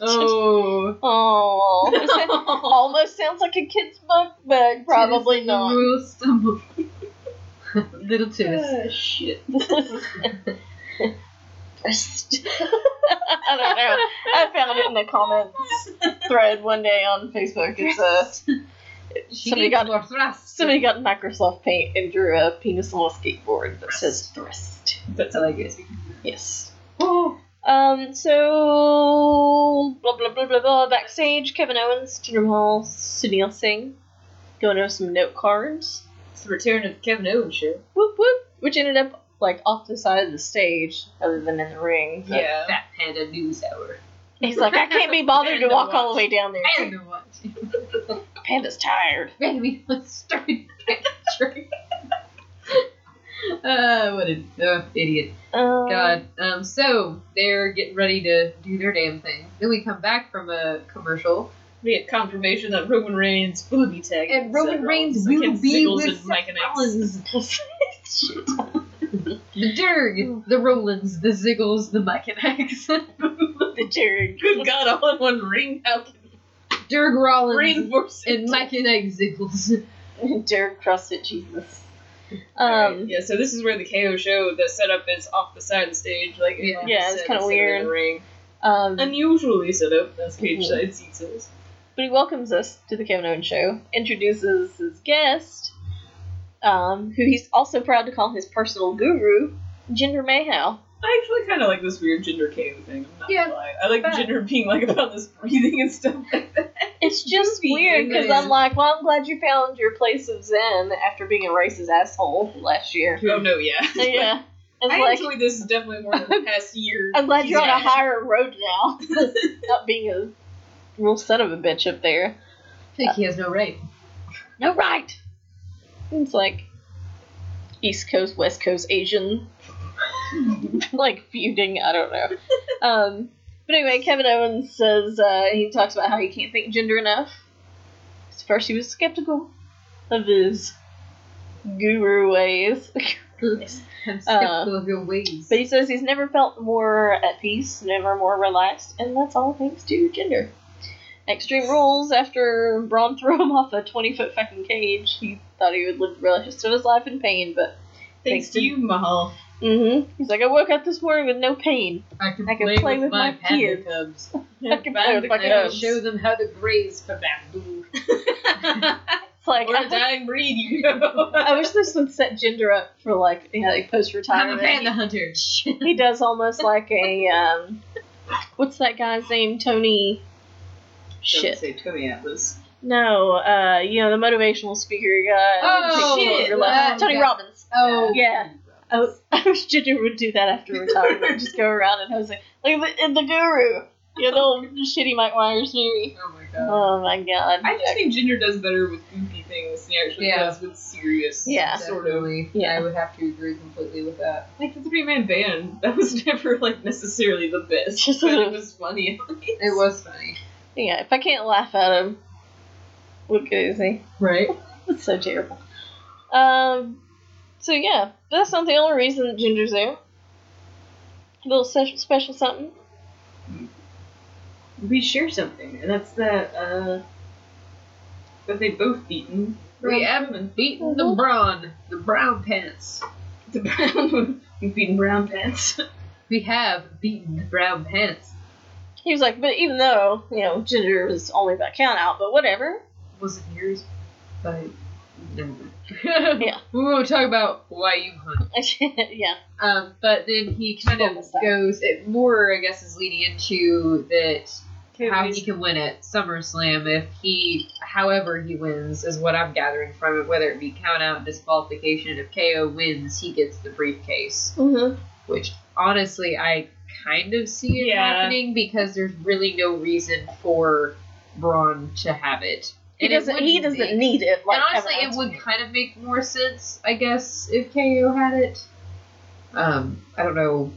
Oh. Oh, [LAUGHS] almost sounds like a kid's book, but probably Titus not. Will stumble. Little Titus. Ah, shit. [LAUGHS] I don't know. I found it in the comments thread one day on Facebook. It's uh, She somebody got somebody got Microsoft Paint and drew a penis on a skateboard that says thrust. That's how I guess. Yes. Oh. Um, so blah blah blah blah blah. Backstage, Kevin Owens, Jinder Mahal, Sunil Singh, going over some note cards. It's the return of Kevin Owens show. Whoop whoop, which ended up like off the side of the stage, other than in the ring. So Yeah. Fat Panda News Hour. He's like, I can't be bothered to Panda walk all the way down there. Panda watch. [LAUGHS] Panda's tired. Maybe let's start Panda. [LAUGHS] Uh, what an uh, idiot. Um, God. Um, so they're getting ready to do their damn thing. Then we come back from a commercial, We get confirmation that Roman Reigns will be tagging. and Roman Reigns will be Ziggles with and Mike and [LAUGHS] X. Shit. The Durg, the Rollins, the Ziggles, the Mike and X. the jerk. Good God, all in one ring. How can Durg Rollins reinforce it? and Mike and X Ziggles. Jerk CrossFit Jesus. Alright, Um, yeah, so this is where the KO show, the setup is off the side of the stage, like Yeah. Yeah, it's kinda instead in weird. the ring. um, Unusually set up, as cage side seats is. But he welcomes us to the Kevin Owens show, introduces his guest, um, who he's also proud to call his personal guru, Jinder Mahal. I actually kind of like this weird Jinder KO thing. I'm not Yeah, gonna lie. I like but- Jinder being like about this breathing and stuff like that. It's [LAUGHS] just weird because I'm like, well, I'm glad you found your place of zen after being a racist asshole last year. Oh no, yeah. [LAUGHS] yeah. [LAUGHS] It's I like, enjoy this definitely more than the past year. I'm glad you're on a higher road now. Not being a real son of a bitch up there. I think he has no right. No right. It's like East Coast, West Coast Asian, [LAUGHS] like feuding. I don't know. [LAUGHS] Um, but anyway, Kevin Owens says uh, he talks about how he can't think Jinder enough. 'Cause First, he was skeptical of his guru ways, [LAUGHS] I'm skeptical of your ways. but he says he's never felt more at peace, never more relaxed, and that's all thanks to Jinder. Extreme Rules, after Braun threw him off a 20 foot fucking cage, he thought he would live the rest of his life in pain, but. Thanks to you, Mahal. hmm He's like, I woke up this morning with no pain. I can, I can play with my panda kids. cubs. I can play with my cubs. show them how to graze for bamboo. [LAUGHS] [LAUGHS] It's like, We're a I, dying breed, you know. I wish this would set Jinder up for like, you know, like post retirement. I'm a retirement. panda hunter. [LAUGHS] He does almost like a, um, what's that guy's name? Tony. Don't Shit. say Tony Atlas. No, uh, you know, the motivational speaker guy. Oh, shit, your Tony guy. Robbins. oh, Yeah. I, [LAUGHS] I wish Ginger would do that after retirement. Just go around and host it. Like the, the Guru. You know, the old shitty Mike Myers movie. Oh my god. Oh my god. I just think Ginger does better with goofy things than he actually Yeah. does with serious. Yeah. Sort of. Yeah. I would have to agree completely with that. Like the three man band, [LAUGHS] that was never like necessarily the best, Just but it was funny. It was funny. Yeah, if I can't laugh at him, what good is he? Right? [LAUGHS] That's so terrible. Um, so yeah, that's not the only reason that Ginger's there. A little special, special something. We share something, and that's that. uh that they both beaten. We have Strowman. beaten the brawn, the brown pants. the brown. [LAUGHS] We've beaten brown pants. We have beaten the brown pants. He was like, but even though you know Ginger was only by count out, but whatever. Was it yours? But never mind. Yeah. [LAUGHS] [LAUGHS] We won't talk about why you hunt. [LAUGHS] yeah. Um, but then he kind of Almost that. goes. It more, I guess, is leading into that how he can win at SummerSlam if he, however he wins, is what I'm gathering from it. Whether it be count out, disqualification. If KO wins, he gets the briefcase. Mm-hmm. Which honestly, I kind of see it Yeah. happening because there's really no reason for Braun to have it. He And it doesn't. He doesn't make- need it. Like and honestly, it would did. kind of make more sense, I guess, if KO had it. Um, I don't know.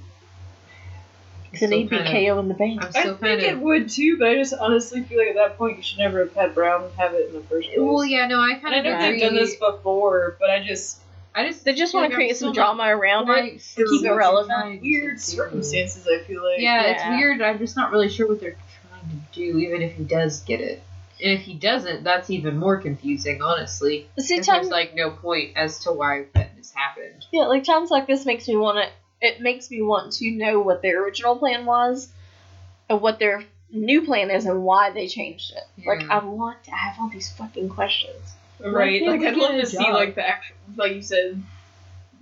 I'm Then still he'd be kinda- KO in the bank. I'm I still think kind it would too, but I just honestly feel like at that point you should never have had Braun have it in the first place. Well, yeah, no, I And kind I of know agree. they've done this before, but I just I just They just feel want to like I'm create some still not drama around it. quite sure keep it relevant. weird circumstances. I feel like. Yeah, it's weird. I'm just not really sure what they're trying to do, even if he does get it. And if he doesn't, that's even more confusing, honestly. See, If times there's like no point as to why that has happened. yeah, like times like this makes me want to. It makes me want to know what their original plan was, and what their new plan is, and why they changed it. Like I want to have all these fucking questions. Right. Yeah, Like I'd love a to see job. like the actual, like you said.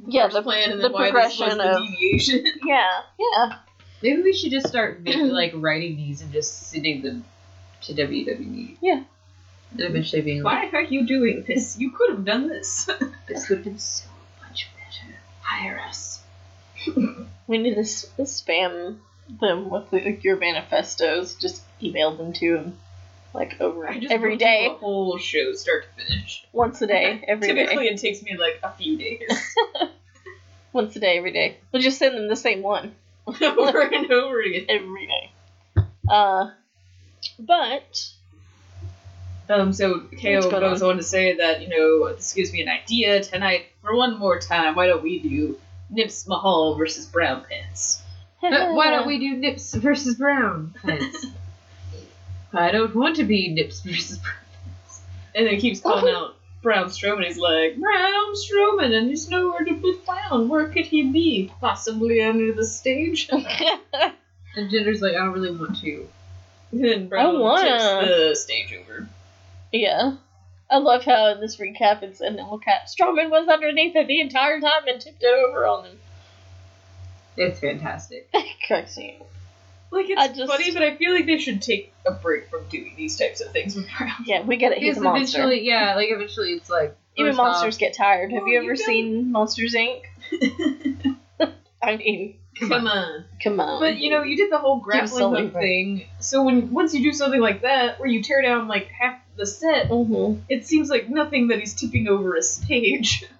Yeah, the- plan and the then why this was progression the of- deviation. [LAUGHS] Yeah, yeah. Maybe we should just start making, like writing these and just sending them to WWE. Yeah. And eventually being like, Why are you doing this? You could have done this. [LAUGHS] this would have been so much better. Hire us. We need to s- spam them with the, your manifestos. Just email them to them, like over I just every went through day, A whole show, start to finish. once a day, [LAUGHS] every day, Typically, it takes me like a few days, [LAUGHS] once a day, every day. We'll just send them the same one over and over again. every day. Uh, but Um, so KO goes on? on to say that, you know, this gives me an idea tonight. For one more time, why don't we do Nips Mahal versus Brown Pants? [LAUGHS] Why don't we do Nips versus Brown pants? [LAUGHS] I don't want to be Nips versus Brown. And then he keeps calling out Braun Strowman. He's like, Braun Strowman, and he's nowhere to be found. Where could he be? Possibly under the stage. [LAUGHS] And Jinder's like, I don't really want to. [LAUGHS] then Braun I wanna- tips the stage over. Yeah. I love how in this recap it's an all cap. Strowman was underneath it the entire time and tipped it over on him. It's fantastic. [LAUGHS] Correct scene. Like it's I just- funny, but I feel like they should take a break from doing these types of things. Yeah, we get it. He's a monster. eventually, yeah, like eventually it's like Even monsters off, get tired. Have Well, you you ever don't- seen Monsters Inc? [LAUGHS] I mean, Come on. come on. But you know, you did the whole grappling hook it. thing. So when once you do something like that, where you tear down like half the set, hmm it seems like nothing that he's tipping over a stage. [LAUGHS]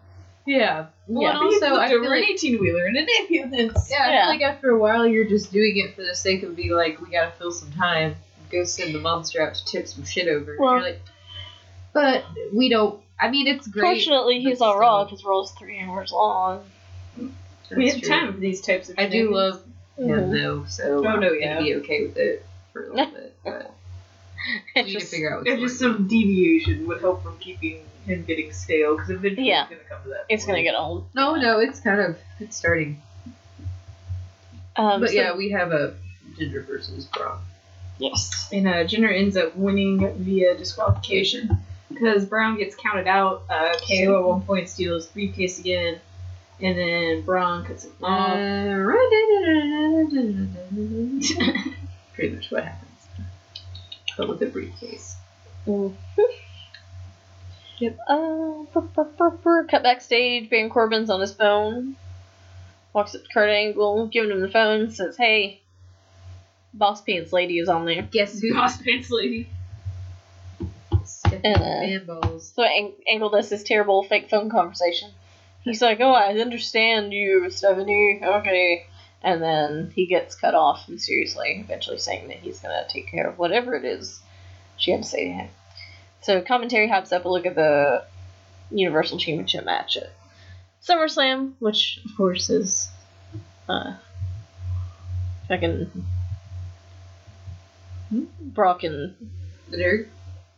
Yeah. Well, Yeah. and also, he I flipped feel over like, an eighteen wheeler in an ambulance. yeah, I Yeah. feel like after a while you're just doing it for the sake of being like, we gotta fill some time. Go send the monster out to tip some shit over. Well- you're like, but we don't. I mean, it's great. Fortunately, he's on still, Raw because Raw's three hours long. We have true. time for these types of. Things. I do love him Mhm. though, so Oh, I'm no, gonna yeah. be okay with it for a little [LAUGHS] bit. But we It's need to figure out what's Yeah, just some deviation would help from keeping him getting stale, because eventually Yeah. it's gonna come to that. it's gonna get old. No, no, it's kind of it's starting. Um, but so- yeah, we have a Ginger versus Brock. yes. And uh, Jinder ends up winning via disqualification because Braun gets counted out. Uh, KO at one point steals briefcase again, and then Braun cuts him off. Pretty much what happens. But with a briefcase. Yep. Uh, brr, brr, brr, brr. cut backstage. Baron Corbin's on his phone. Walks up to Kurt Angle, giving him the phone. Says, "Hey, Boss Pants Lady is on there." Guess who? Boss Pants Lady. Stephanie Uh, So Ang- Angle does this terrible fake phone conversation. He's like, "Oh, I understand you, Stephanie. Okay." And then he gets cut off mysteriously, eventually saying that he's gonna take care of whatever it is she had to say to him. So commentary hops up a look at the Universal Championship match at SummerSlam, which of course is uh fucking Brock and The Dirk.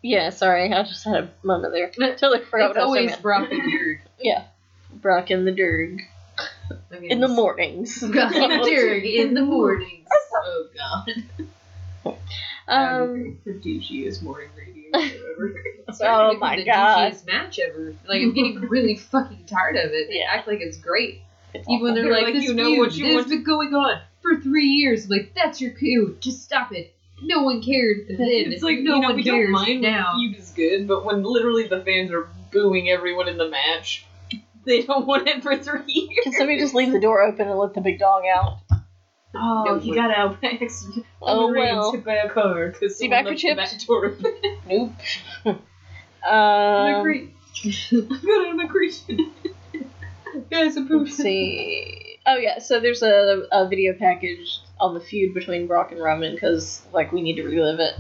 yeah, sorry, I just had a moment there. totally forgot It's what I was always saying. Brock and Dirk. [LAUGHS] Brock and the Derg I mean, in the mornings. [LAUGHS] Brock and Dirk in the mornings. Oh god. um, The douchiest morning radio ever. [LAUGHS] It's starting to Oh become my the God. douchiest match ever. Like I'm getting really fucking tired of it. They Yeah. act like it's great. it's Even when they're They're like, like, this you know feud, what you this want- has been going on for three years. I'm like, that's your cue. Just stop it. No one cared [LAUGHS] then. It's like no you know one we cares don't mind now. when the feud is good, but when literally the fans are booing everyone in the match, [LAUGHS] they don't want it for three years. Can somebody just leave the door open and let the big dog out? Oh, No he way. got out by accident. [LAUGHS] Oh, Roman Reigns well. hit by a car because See back your left the back door open. [LAUGHS] Nope. I'm um, great. I'm good at McCready. Guys, I'm let's see. Oh yeah, so there's a, a video package on the feud between Brock and Roman because like we need to relive it.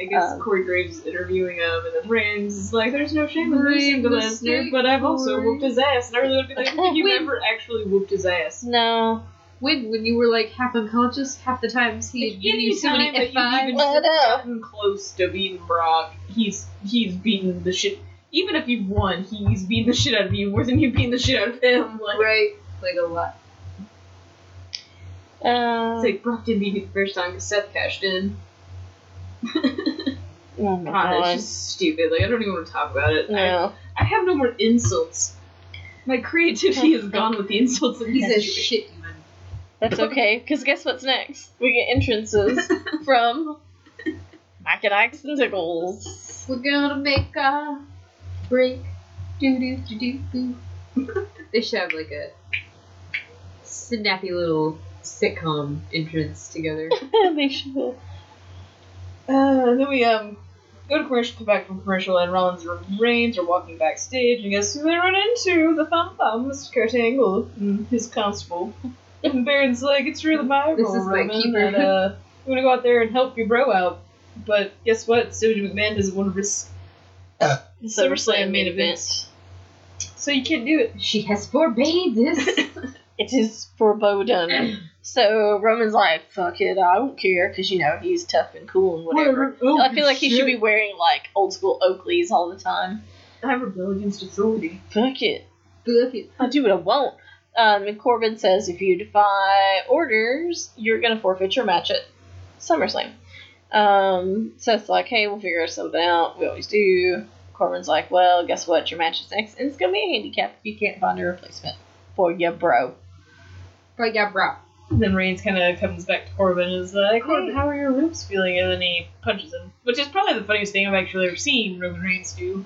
I guess Um, Corey Graves is interviewing him, and then Reigns is like, "There's no shame in losing to the Lesnar, but I've also whooped his ass." And I really want to be like, "Have you ever actually whooped his ass?" No, When when you were like half unconscious, half the times he had given you so many F5s. you've even gotten close to beating Brock, he's he's beaten the shit. Even if you've won, he's beaten the shit out of you more than you've beaten the shit out of him. Like, Right. Like a lot. um, it's like Brock didn't beat me the first time because Seth cashed in. Oh my God, god, it's just stupid. Like I don't even want to talk about it. I, no. I have no more insults. My creativity is gone with the insults in He's a shit demon. That's okay, because guess what's next? We get entrances [LAUGHS] from Mike and Ike's and Tickles. We're gonna make a break. Do do do do do. [LAUGHS] They should have like a snappy little sitcom entrance together. [LAUGHS] they should. Uh, then we um go to commercial, come back from commercial, and Rollins and Reigns are walking backstage, and guess who they run into? The Thumb Thumb, Mr. Kurt Angle, and his constable. [LAUGHS] and Baron's like, it's really my This role, is my keeper." and, uh, I'm gonna go out there and help your bro out. But guess what? Soja McMahon doesn't want to risk The SummerSlam main event. So you can't do it. She has forbade this. [LAUGHS] It is foreboding. [CLEARS THROAT] so Roman's like, fuck it, I don't care, because, you know, he's tough and cool and whatever. Oh, I feel like he should be wearing, like, old school Oakleys all the time. I have rebel against authority. Fuck it. Look at I do what I want. Um, and Corbin says if you defy orders, you're going to forfeit your match at SummerSlam. Um, Seth's like, hey, we'll figure something out. We always do. Corbin's like, well, guess what? Your match is next, and it's gonna be a handicap if you can't find a replacement for you, bro. But yeah, bro. And then Reigns kind of comes back to Corbin and is like, Corbin, how are your ribs feeling? And then he punches him. Which is probably the funniest thing I've actually ever seen Roman Reigns do.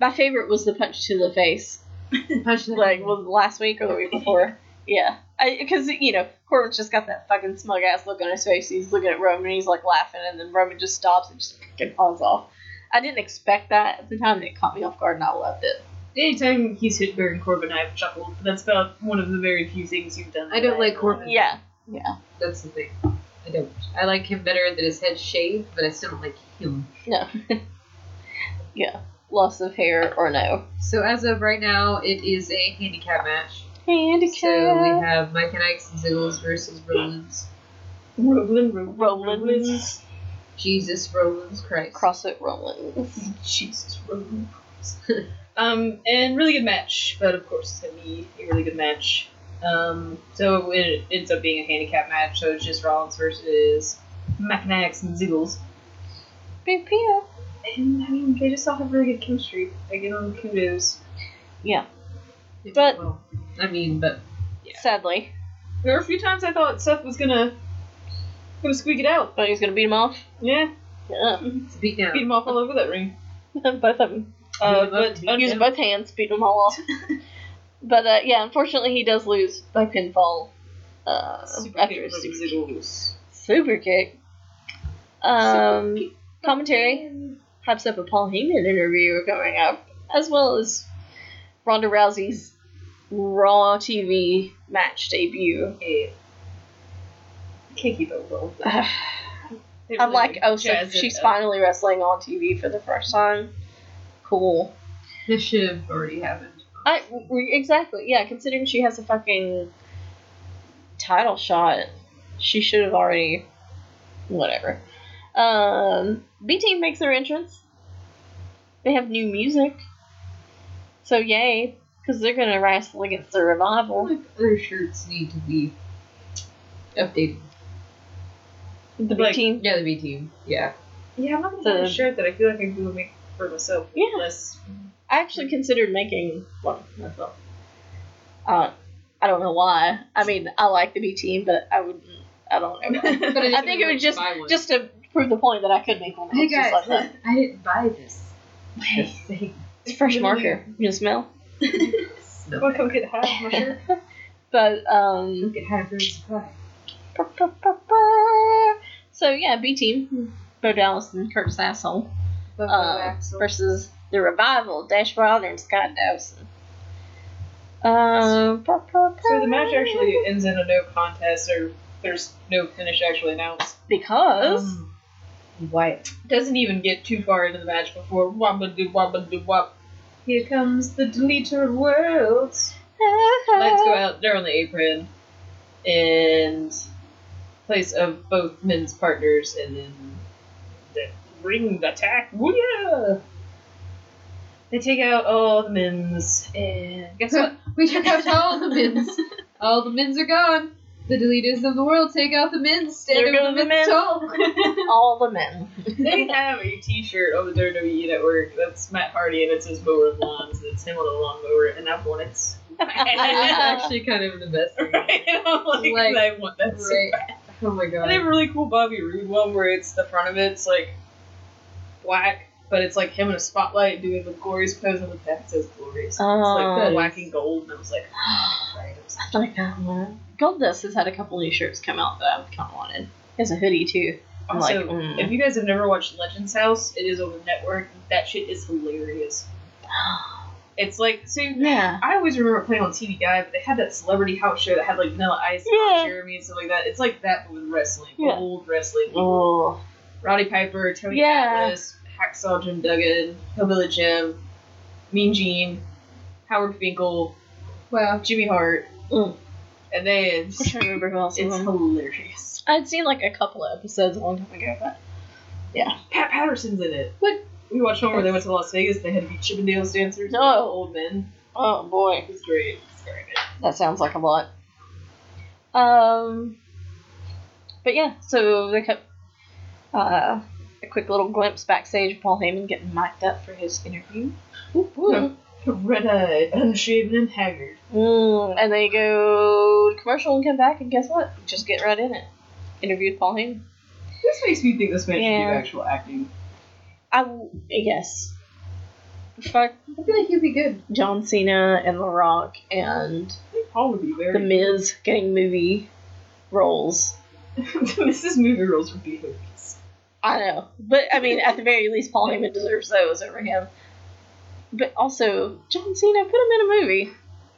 My favorite was the punch to the face. [LAUGHS] Punch to the like was last week or the week before. Yeah, because you know Corbin's just got that fucking smug ass look on his face. He's looking at Roman, and he's like laughing, and then Roman just stops and just fucking falls off. I didn't expect that at the time. and It caught me off guard, and I loved it. Anytime he's hit Baron Corbin, I've chuckled. But that's about one of the very few things you've done. I don't like Corbin. Yeah, yeah. That's the thing. I don't. I like him better than his head shaved, but I still don't like him. no, [LAUGHS] yeah, loss of hair or no So as of right now, it is a handicap match. handicap. So we have Mike and Ike's and Ziggles versus Rollins. Roland, Roland, Rollins. Jesus, Rollins Christ. CrossFit Rollins. Jesus, Roland. [LAUGHS] um, and really good match, but of course it's gonna be a really good match. Um, so it ends up being a handicap match, so it's just Rollins versus McNax and Ziggles. Big Pia. And I mean, they just all have really good chemistry. I give them kudos. Yeah. But- well, I mean, but Yeah. Sadly, There were a few times I thought Seth was gonna gonna squeak it out. but he's gonna beat him off. Yeah, Yeah, beat [LAUGHS] beat him off all over that ring. [LAUGHS] both of them. Uh, Beat but and beat 'em both hands, beating them all off. [LAUGHS] but uh, yeah, unfortunately, he does lose by pinfall. Uh, super after kick his super, Ziggles. super kick. Um, commentary hypes up a Paul Heyman interview coming up, as well as Ronda Rousey's Raw TV match debut. Yeah. Can't keep up with all. I'm really like, oh, so she's up. finally wrestling on TV for the first time. Cool. This should have already happened. I exactly yeah. Considering she has a fucking title shot, she should have already. Whatever. Um, B Team makes their entrance. They have new music, so yay, because they're gonna wrestle against the revival. like other shirts need to be updated. The B Like- Team. Yeah, the B team. Yeah. Yeah, I'm not gonna buy a shirt that I feel like I could make for myself. Yeah. Less. I actually considered making one myself. Uh, I don't know why. I mean, I like the B Team, but I wouldn't. I don't [LAUGHS] know. But I think it would just just to prove the point that I could make one. Hey guys, like that. I didn't buy this. Hey, Just saying. it's fresh Literally. marker. You can smell. [LAUGHS] Smell Wanna come get half my? But um, Get high for supply. so yeah, B team, Bo Dallas and Curtis Asshole uh, versus the Revival, Dash Wilder and Scott Dawson. Um, So the match actually ends in a no contest, or there's no finish actually announced. because Um, Wyatt. Doesn't even get too far into the match before wabba do wabba do wop. Here comes the deleter of worlds. Lights go out. They're on the apron, and place of both men's partners, and then the ring attack. Wooyah! They take out all the men's, and guess what? [LAUGHS] we took out all the men's. [LAUGHS] All the men's are gone. The deleters of the world take out the men's. Stand There over go the men. tall. [LAUGHS] all the men. they have a T-shirt on the WWE Network that's Matt Hardy, and it says "Mower of Lawns," and it's him on a lawnmower, and I want it. so That's bad. actually kind of the best. thing. right? I'm like, Like, I want that so right. bad. Oh my And they have a really cool Bobby Roode one where it's the front of it's like black, but it's like him in a spotlight doing the glorious pose, and the back says glorious. Oh, it's Oh. like black and gold, and I was like, [GASPS] right, I was I like that one. Goldust has had a couple new shirts come out that I've kind of wanted. He has a hoodie too. I'm Also, like, mm. if you guys have never watched Legends House, it is on the network. That shit is hilarious. [GASPS] It's like so. Yeah. I always remember playing on TV Guide, but they had that celebrity house show that had like Vanilla Ice, and Yeah. Jeremy, and stuff like that. It's like that but with wrestling, Yeah. old wrestling. Oh. Roddy Piper, Tony Yeah. Atlas, Hacksaw Jim Duggan, Hillbilly Jim, Mean Gene, Howard Finkel, Wow. Jimmy Hart, Mm. and then I'm trying to remember who else was it's hilarious. I'd seen like a couple of episodes a long time ago, but yeah, Pat Patterson's in it. What? We watched one where they went to Las Vegas. They had to be Chippendales dancers. No. old men. oh boy, It was great. It's great. that sounds like a lot. Um, but yeah, so they kept. Uh, quick little glimpse backstage of Paul Heyman getting mic'd up for his interview. Red eyed, unshaven, and haggard. Mm, and they go to commercial and come back, and guess what? Just get right in it. Interviewed Paul Heyman. This makes me think this man should Yeah. do actual acting. I yes. Fuck I feel like he'd be good. John Cena and The Rock and Paul would be very. The Miz getting movie roles. [LAUGHS] The Miz Movie roles would be hilarious. I know, but I mean, at the very least, Paul Heyman deserves those over him. But also, John Cena, put him in a movie.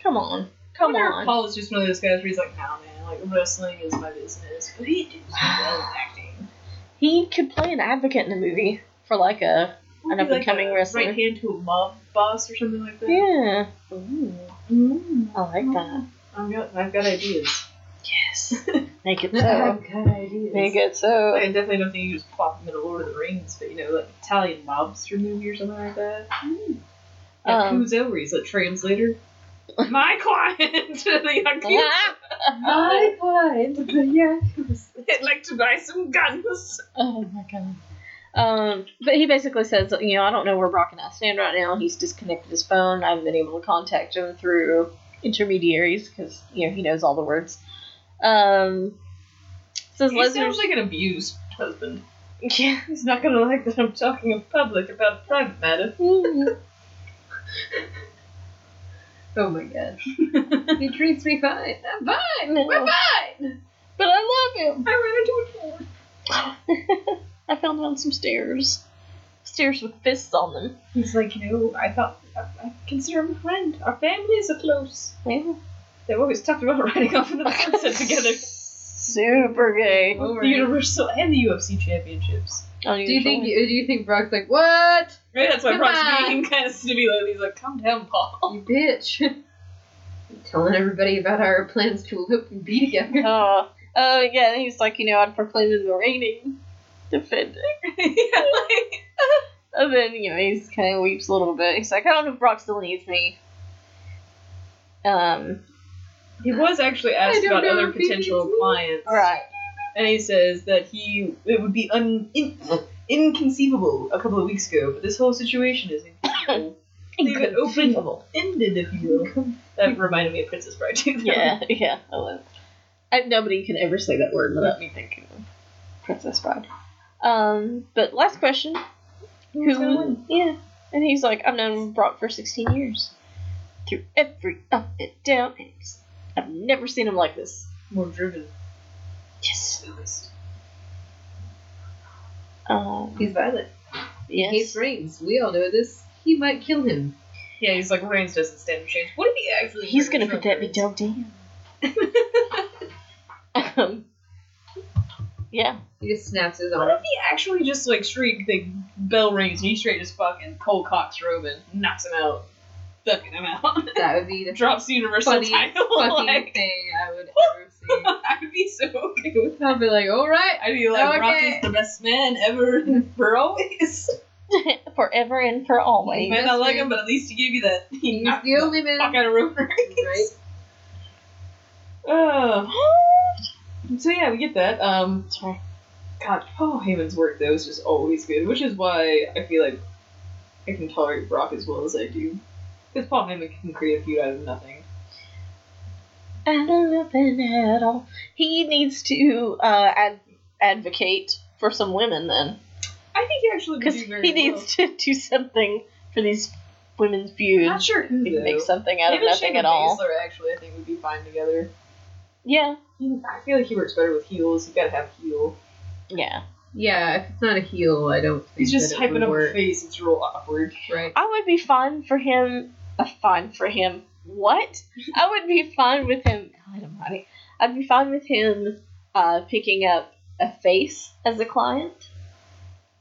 Come on, come on. Paul is just one of those guys where he's like, nah, man, like wrestling is my business, but he does well acting. [SIGHS] He could play an advocate in a movie for like a Would An up-and-coming like a wrestler. Right hand to a mob boss or something like that. yeah. Ooh, Mm. I like that. I've got, I've got ideas. Yes, [LAUGHS] make it I've so. got ideas. Make it so. I definitely don't think you just plop them in a Lord of the Rings, but you know, like Italian mobster movie or something like that. Yeah, Um, Kuzo, where he's a translator. [LAUGHS] My client, [LAUGHS] the Yakuza. My client, the Yakuza. I'd like to buy some guns. Oh my god. Um, but he basically says, you know, I don't know where Brock and I stand right now. He's disconnected his phone. I haven't been able to contact him through intermediaries because you know he knows all the words. Um, says He Lesnar. sounds like an abused husband. yeah. [LAUGHS] He's not gonna like that I'm talking in public about private matter. [LAUGHS] Oh my god. he treats me fine. I'm fine. No. We're fine. But I love him. I ran into a door. [LAUGHS] I found him on some stairs. Stairs with fists on them. He's like, you know, I thought I, I consider him a friend. Our families are close. Yeah. They've always talked about riding off into the sunset together. [LAUGHS] Super gay. The Universal and the UFC championships. Do Do you think? Do you think Brock's like what? Right, that's why Come Brock's on. being [LAUGHS] kind of snippy lately. He's like, calm down, Paul. You bitch. I'm [LAUGHS] telling everybody about our plans to elope and be together. Oh, oh yeah. And he's like, you know, I'd proclaim him the reigning defender. yeah, like, And then you know he's kind of weeps a little bit. He's like, I don't know if Brock still needs me. Um. He was actually asked about other potential clients. Right. And he says that he it would be un, in, inconceivable a couple of weeks ago, but this whole situation is inconceivable. Leave it open ended, if you will. That reminded me of Princess Bride too. though. Yeah, yeah. I was. I, nobody can ever say that word without me thinking of Princess Bride. Um, but last question. Who's Who? Yeah. And he's like, I've known Brock for 16 years. Through every up and down. and he's- I've never seen him like this. More driven. Yes. Newest. Um, He's violent. He yes. hates Reigns. We all know this. He might kill him. Yeah, he's like Reigns doesn't stand a chance. What if he actually? He's gonna put that Reigns? big dog down. Um, yeah. He just snaps his arm. What arm. if he actually just like straight the bell rings and he straight just fucking Cole Cox Roman knocks him out, fucking him out, [LAUGHS] That would be the [LAUGHS] drops the Universal funniest title. fucking [LAUGHS] like, thing I would ever see. I'd be so okay with. I'd be like, all right. I'd be like, Brock Okay. is the best man ever for always. Forever and for always. You might not like him, but at least he gave you that. He He's knocked the only man. fuck out of Roman Reigns. Right. Oh. So yeah, we get that. Um, Sorry. God, Paul Heyman's work though is just always good, which is why I feel like I can tolerate Brock as well as I do. Because Paul Heyman can create a feud out of nothing. Out of nothing at all. He needs to uh, ad- advocate for some women then. I think he actually would Because he well. needs to do something for these women's views. Not feuds. sure who He can though. make something out of nothing Shayna at all. Baszler actually, I think would be fine together. Yeah. I feel like he works better with heels. You gotta have a heel. Yeah. Yeah, if it's not a heel, I don't think He's just that it hyping would up work. his face. It's real awkward. Right. I would be fine for him. Fine for him. What? I would be fine with him. God almighty. I'd be fine with him uh, picking up a face as a client.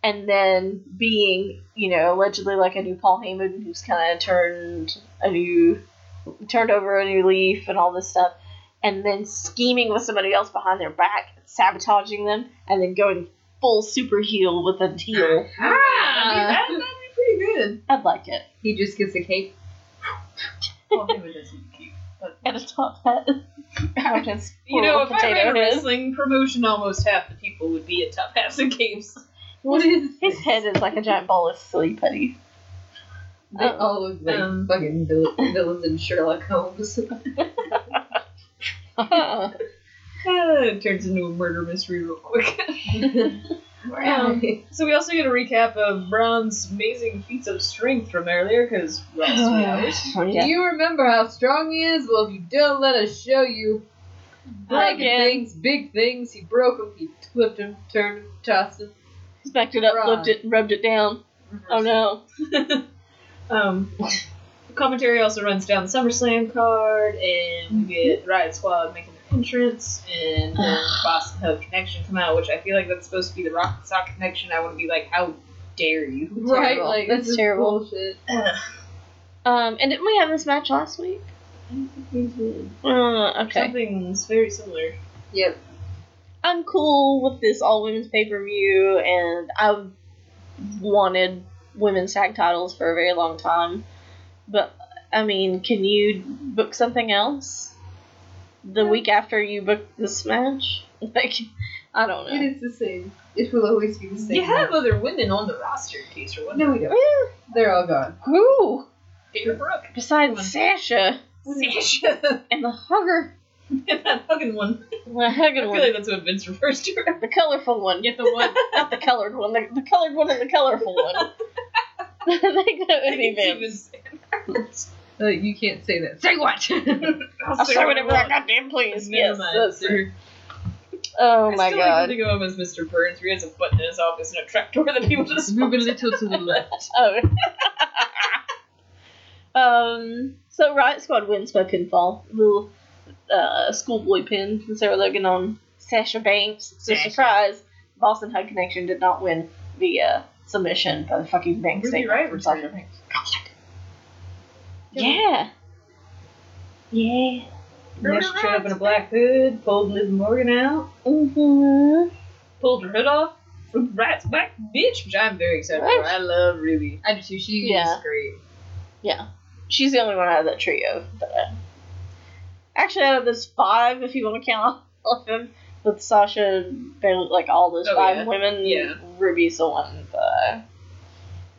And then being, you know, allegedly like a new Paul Heyman who's kind of turned a new, turned over a new leaf and all this stuff. And then scheming with somebody else behind their back, sabotaging them, and then going full super heel with a heel. Ah, I mean, that, that'd be pretty good. I'd like it. He just gets a cape. Paul Heyman doesn't keep. But And a top hat. Out his You know, if I ran a wrestling promotion, almost half the people would be in top hats and capes. What is His head is like a giant ball of silly putty. They all look like Um, fucking vil- villains in Sherlock Holmes. Ah, [LAUGHS] [LAUGHS] it turns into a murder mystery real quick. [LAUGHS] Um, [LAUGHS] so we also get a recap of Braun's amazing feats of strength from earlier, because knows. Oh, Do yeah. you remember how strong he is? Well, if you don't let us show you. Breaking Again. things, big things. He broke him. He flipped him, turned him, tossed him. Smacked it up, flipped it, and rubbed it down. Oh no. [LAUGHS] Um, commentary also runs down the SummerSlam card, and we get Riot Squad making entrance, and then Boss 'n' Hug Connection come out, which I feel like that's supposed to be the Rock and Sock Connection. I want to be like, how dare you? Right? Terrible. Like That's terrible. Bullshit. Um, and didn't we have this match last week? I think we did. Uh, okay. Something's very similar. Yep. I'm cool with this all women's pay per view, and I've wanted women's tag titles for a very long time. But I mean, can you book something else the week after you book this [LAUGHS] match? Like, I don't know. It is the same. It will always be the same. You have other women on the roster in case you're No, wondering. we don't. They're all gone. Who Peter Brooke. besides Sasha Sasha. [LAUGHS] and the hugger, that fucking one. the hugging I hugging feel one, like that's what Vince refers to her. the colorful one, get the one, [LAUGHS] not the colored one, the, the colored one and the colorful one. I think that would be Vince. Uh, you can't say that. Say what? [LAUGHS] I'll say whatever I goddamn please. Never Yes. mind, that's- sir. oh I my still like to god. think of him as Mr. Burns, where he has a button in his office and a trapdoor that people just Move a little to the left. [LAUGHS] Oh. [LAUGHS] um. So Riot Squad wins by pinfall. Little uh, schoolboy pin from Sarah Logan on Sasha Banks. So Sasha. surprise, Boss 'n' Hug Connection did not win via submission by the fucking Banks Ruby statement from Sasha. Banks. Yeah. Yeah. Then she showed in a black hood, pulled Liv Morgan out, Mm-hmm. pulled her hood off, from Rat's back bitch, which I'm very excited for. I love Ruby. I do too. She Yeah. is great. Yeah. She's the only one out of that trio. But, uh, actually, out of those five, if you want to count all of them, with Sasha, Bayley, like all those Oh, five yeah. women, Yeah. Ruby's the one. But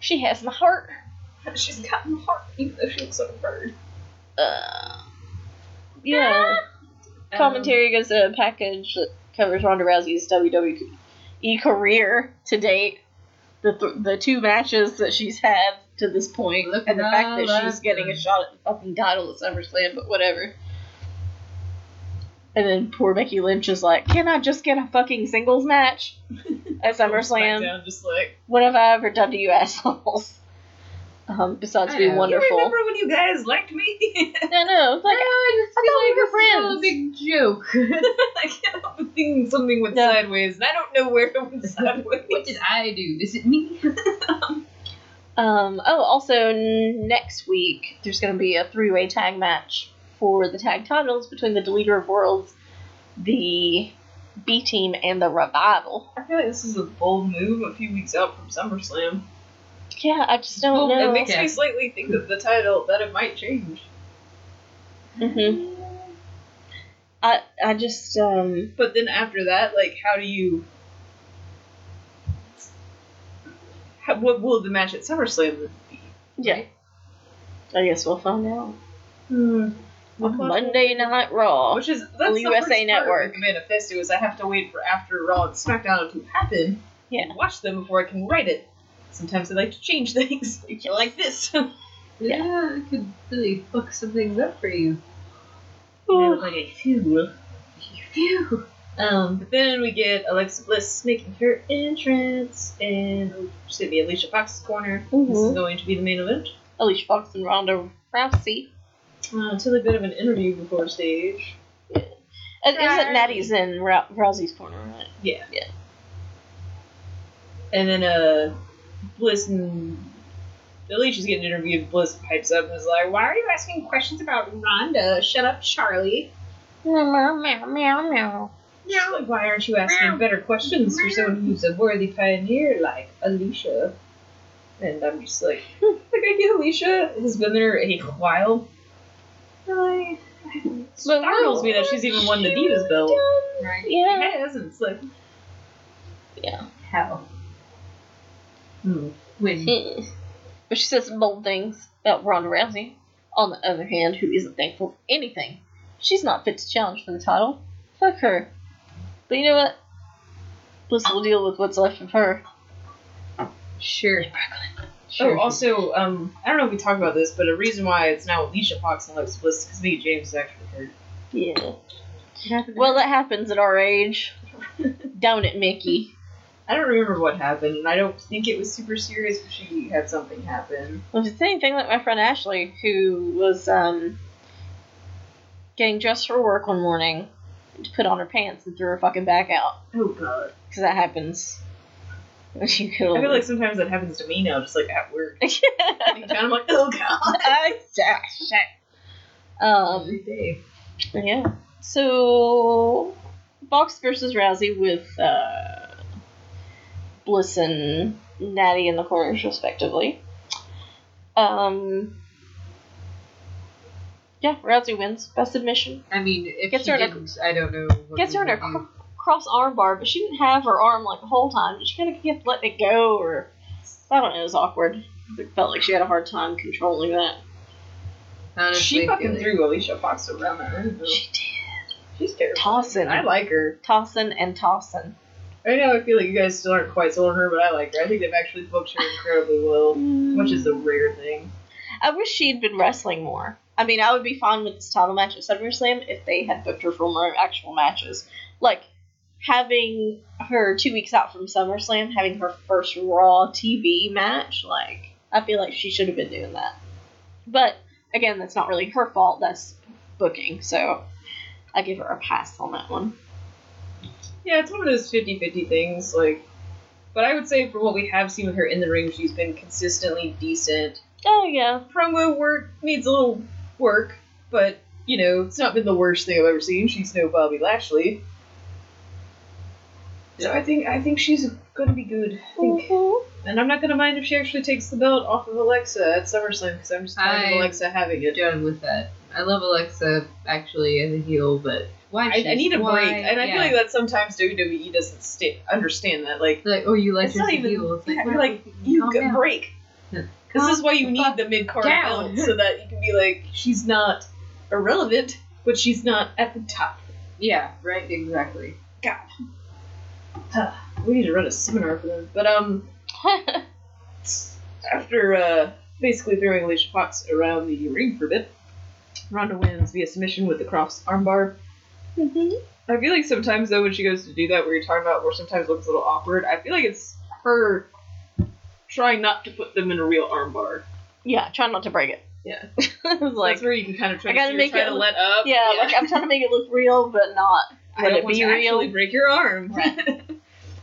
she has my heart. She's got my heart, even though she looks like a bird. Uh, yeah. Um, Commentary goes to a package that covers Ronda Rousey's WWE career to date. The, th- the two matches that she's had to this point, Look and the fact that she's getting a shot at the fucking title at SummerSlam, but whatever. And then poor Becky Lynch is like, "Can I just get a fucking singles match [LAUGHS] at SummerSlam? Just like, When have I ever done to you [LAUGHS] assholes?" Um, besides being know. you wonderful. remember when you guys liked me? [LAUGHS] I know. It's like [LAUGHS] I just I thought we were feel like friends. a big joke. [LAUGHS] I can't help but thinking something went No. sideways, and I don't know where it went sideways. what did I do? Is it me? Um, oh, also n- next week there's going to be a three-way tag match for the tag titles between the Deleter of Worlds, the B Team, and the Revival. I feel like this is a bold move a few weeks out from SummerSlam. Yeah, I just don't Well, know. It makes me slightly think that the title that it might change. hmm I I just um But then after that, like, how do you? How, what will the match at SummerSlam be? yeah. I guess we'll find out. Hmm. On Monday Night Raw. Which is that's the USA Network. The manifesto is I have to wait for after Raw and SmackDown to happen. Yeah. and Watch them before I can write it. Sometimes I like to change [LAUGHS] things, like this. [LAUGHS] Yeah, I could really fuck some things up for you. Oh. like a fool. Phew. Um, but then we get Alexa Bliss making her entrance, and it's gonna be Alicia Fox's corner. This is Mhm. going to be the main event. Alicia Fox and Ronda Rousey. Uh, until a bit of an interview before stage. And Isn't Nattie's in Rou- Rousey's corner, right? Yeah. Yeah. And then uh, Bliss and Alicia's getting interviewed. Bliss pipes up and is like, "Why are you asking questions about Ronda? Shut up, Charly." Meow meow meow meow. Yeah. Like, why aren't you asking better questions for someone who's a worthy pioneer like Alicia? And I'm just like, [LAUGHS] like I get Alicia has been there a while. I, it startles me that she's even won the Divas belt. Right. Yeah. She has, and it's like, Yeah. how? Hmm. When. But she says some bold things about Ronda Rousey. On the other hand, who isn't thankful for anything. She's not fit to challenge for the title. Fuck her. But you know what? Bliss will deal with what's left of her. sure. Sure. oh, also, um, I don't know if we talked about this, but a reason why it's now Alicia Fox and Alexa Bliss because Mickie James is actually hurt. Yeah. Well, that happens at our age. [LAUGHS] Don't it, Mickey? I don't remember what happened, and I don't think it was super serious, but she had something happen. Well, it's the same thing like my friend Ashley, who was um, getting dressed for work one morning to put on her pants and threw her fucking back out. Oh god. Because that happens. When you go I feel like sometimes that happens to me now, just like at work. [LAUGHS] Anytime I'm like, oh god. [LAUGHS] um, Every day. yeah. So, Fox versus Rousey with uh, Bliss and Nattie in the corners, respectively. Um, yeah, Rousey wins best submission. I mean, if Gets she her in a- didn't, I don't know. What Gets her in a cr- cross arm bar, but she didn't have her arm like the whole time. She kind of kept letting it go, or I don't know. It was awkward. It felt like she had a hard time controlling that. Honestly, She fucking feeling- threw Alicia Fox around that room. though. She did She's terrible. tossing, I like her. tossing and tossing. Right now, I feel like you guys still aren't quite sold on her, but I like her. I think they've actually booked her incredibly well, which is a mm. rare thing. I wish she'd been wrestling more. I mean, I would be fine with this title match at SummerSlam if they had booked her for more actual matches. Like, having her two weeks out from SummerSlam, having her first Raw TV match, like, I feel like she should have been doing that. But, again, that's not really her fault, that's booking, so I give her a pass on that one. Yeah, it's one of those 50 50 things, like. But I would say, from what we have seen with her in the ring, she's been consistently decent. Oh, yeah. Promo work needs a little work, but, you know, it's not been the worst thing I've ever seen. She's no Bobby Lashley. So I think I think she's gonna be good. I think. Mhm. And I'm not gonna mind if she actually takes the belt off of Alexa at SummerSlam because I'm just tired of Alexa having it. done with that. I love Alexa actually as a heel, but why? I, I need a why- break, and I yeah. feel like that sometimes WWE doesn't sta understand that. Like, like oh you like it's her as not even. heel. It's like, yeah, well, like you get break. Yeah. This is why you need the mid card belt so that you can be like, she's not irrelevant, but she's not at the top. Yeah, right, exactly. God. [SIGHS] we need to run a seminar for them. But um, [LAUGHS] after uh, basically throwing Alicia Fox around the ring for a bit, Ronda wins via submission with the cross armbar. Mhm. I feel like sometimes though when she goes to do that, where you're talking about, where sometimes it looks a little awkward. I feel like it's her trying not to put them in a real armbar. Yeah, try not to break it. Yeah. [LAUGHS] Like, That's where you can kind of try I gotta to make try it to look- let up. yeah, like I'm trying to make it look real, but not. [LAUGHS] I Let don't it want be to real. actually break your arm. [LAUGHS] Right.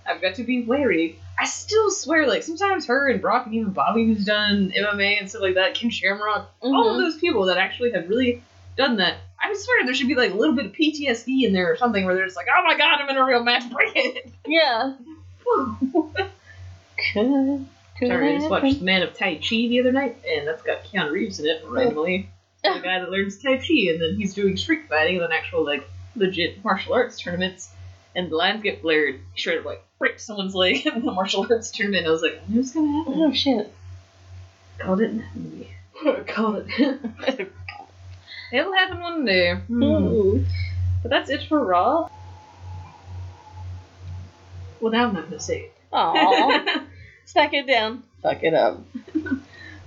I've got to be wary. I still swear, like sometimes her and Brock and even Bobby, who's done MMA and stuff like that, Ken Shamrock, all of Mhm. those people that actually have really done that. I swear there should be like a little bit of PTSD in there or something where they're just like, oh my god, I'm in a real match, break it. Yeah. Could, [LAUGHS] could Sorry, I just watched The Man of Tai Chi the other night, and that's got Keanu Reeves in it randomly. the [LAUGHS] guy that learns Tai Chi, and then he's doing street fighting then actual like legit martial arts tournaments, and the lines get blurred. He straight up like breaks someone's leg [LAUGHS] in the martial arts tournament. I was like, I knew it was gonna happen. Oh shit. Called it in that movie. Called it. It'll happen one day. Hmm. But that's it for Raw. Well, now I'm not gonna say it. Stack [LAUGHS] it down. Fuck it up.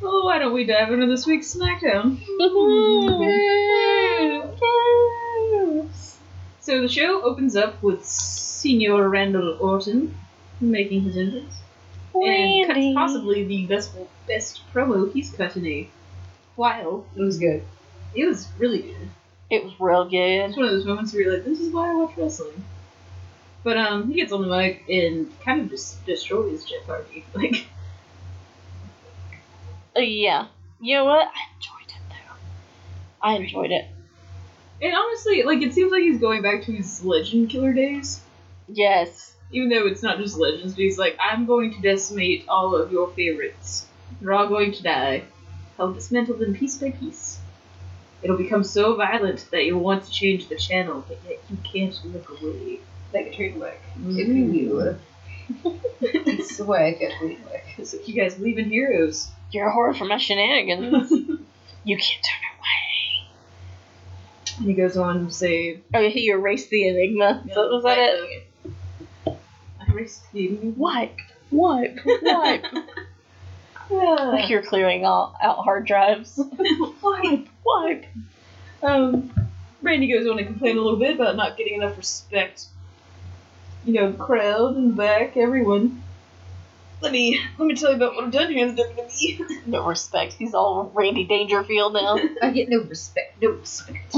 well, [LAUGHS] why don't we dive into this week's SmackDown? So the show opens up with Senior Randall Orton making his entrance. And cuts possibly the best best promo he's cut in a while. It was good. It was really good. It was real good. It's one of those moments where you're like, this is why I watch wrestling. But um, he gets on the mic and kind of just destroys Jeff Hardy. [LAUGHS] Like, Uh, yeah. You know what? I enjoyed it though. I enjoyed it. and honestly, like it seems like he's going back to his Legend Killer days. Yes. Even though it's not just legends, but he's like, I'm going to decimate all of your favorites. They're all going to die. I'll dismantle them piece by piece. It'll become so violent that you'll want to change the channel, but yet you can't look away. Like a trademark. Mm-hmm. If you Swag at me. It's like, you guys leaving heroes. You're a whore for my shenanigans. [LAUGHS] you can't turn away. And he goes on to say, Oh, he erased the enigma. So was that it? I erased the enemy. Wipe, wipe, wipe. [SIGHS] like you're clearing out, out hard drives. [LAUGHS] wipe, wipe. Um, Randy goes on to complain a little bit about not getting enough respect. You know, crowd and back, everyone. Let me let me tell you about what I've done here in the WWE. [LAUGHS] No respect. He's all Randy Dangerfield now. [LAUGHS] I get no respect. No respect.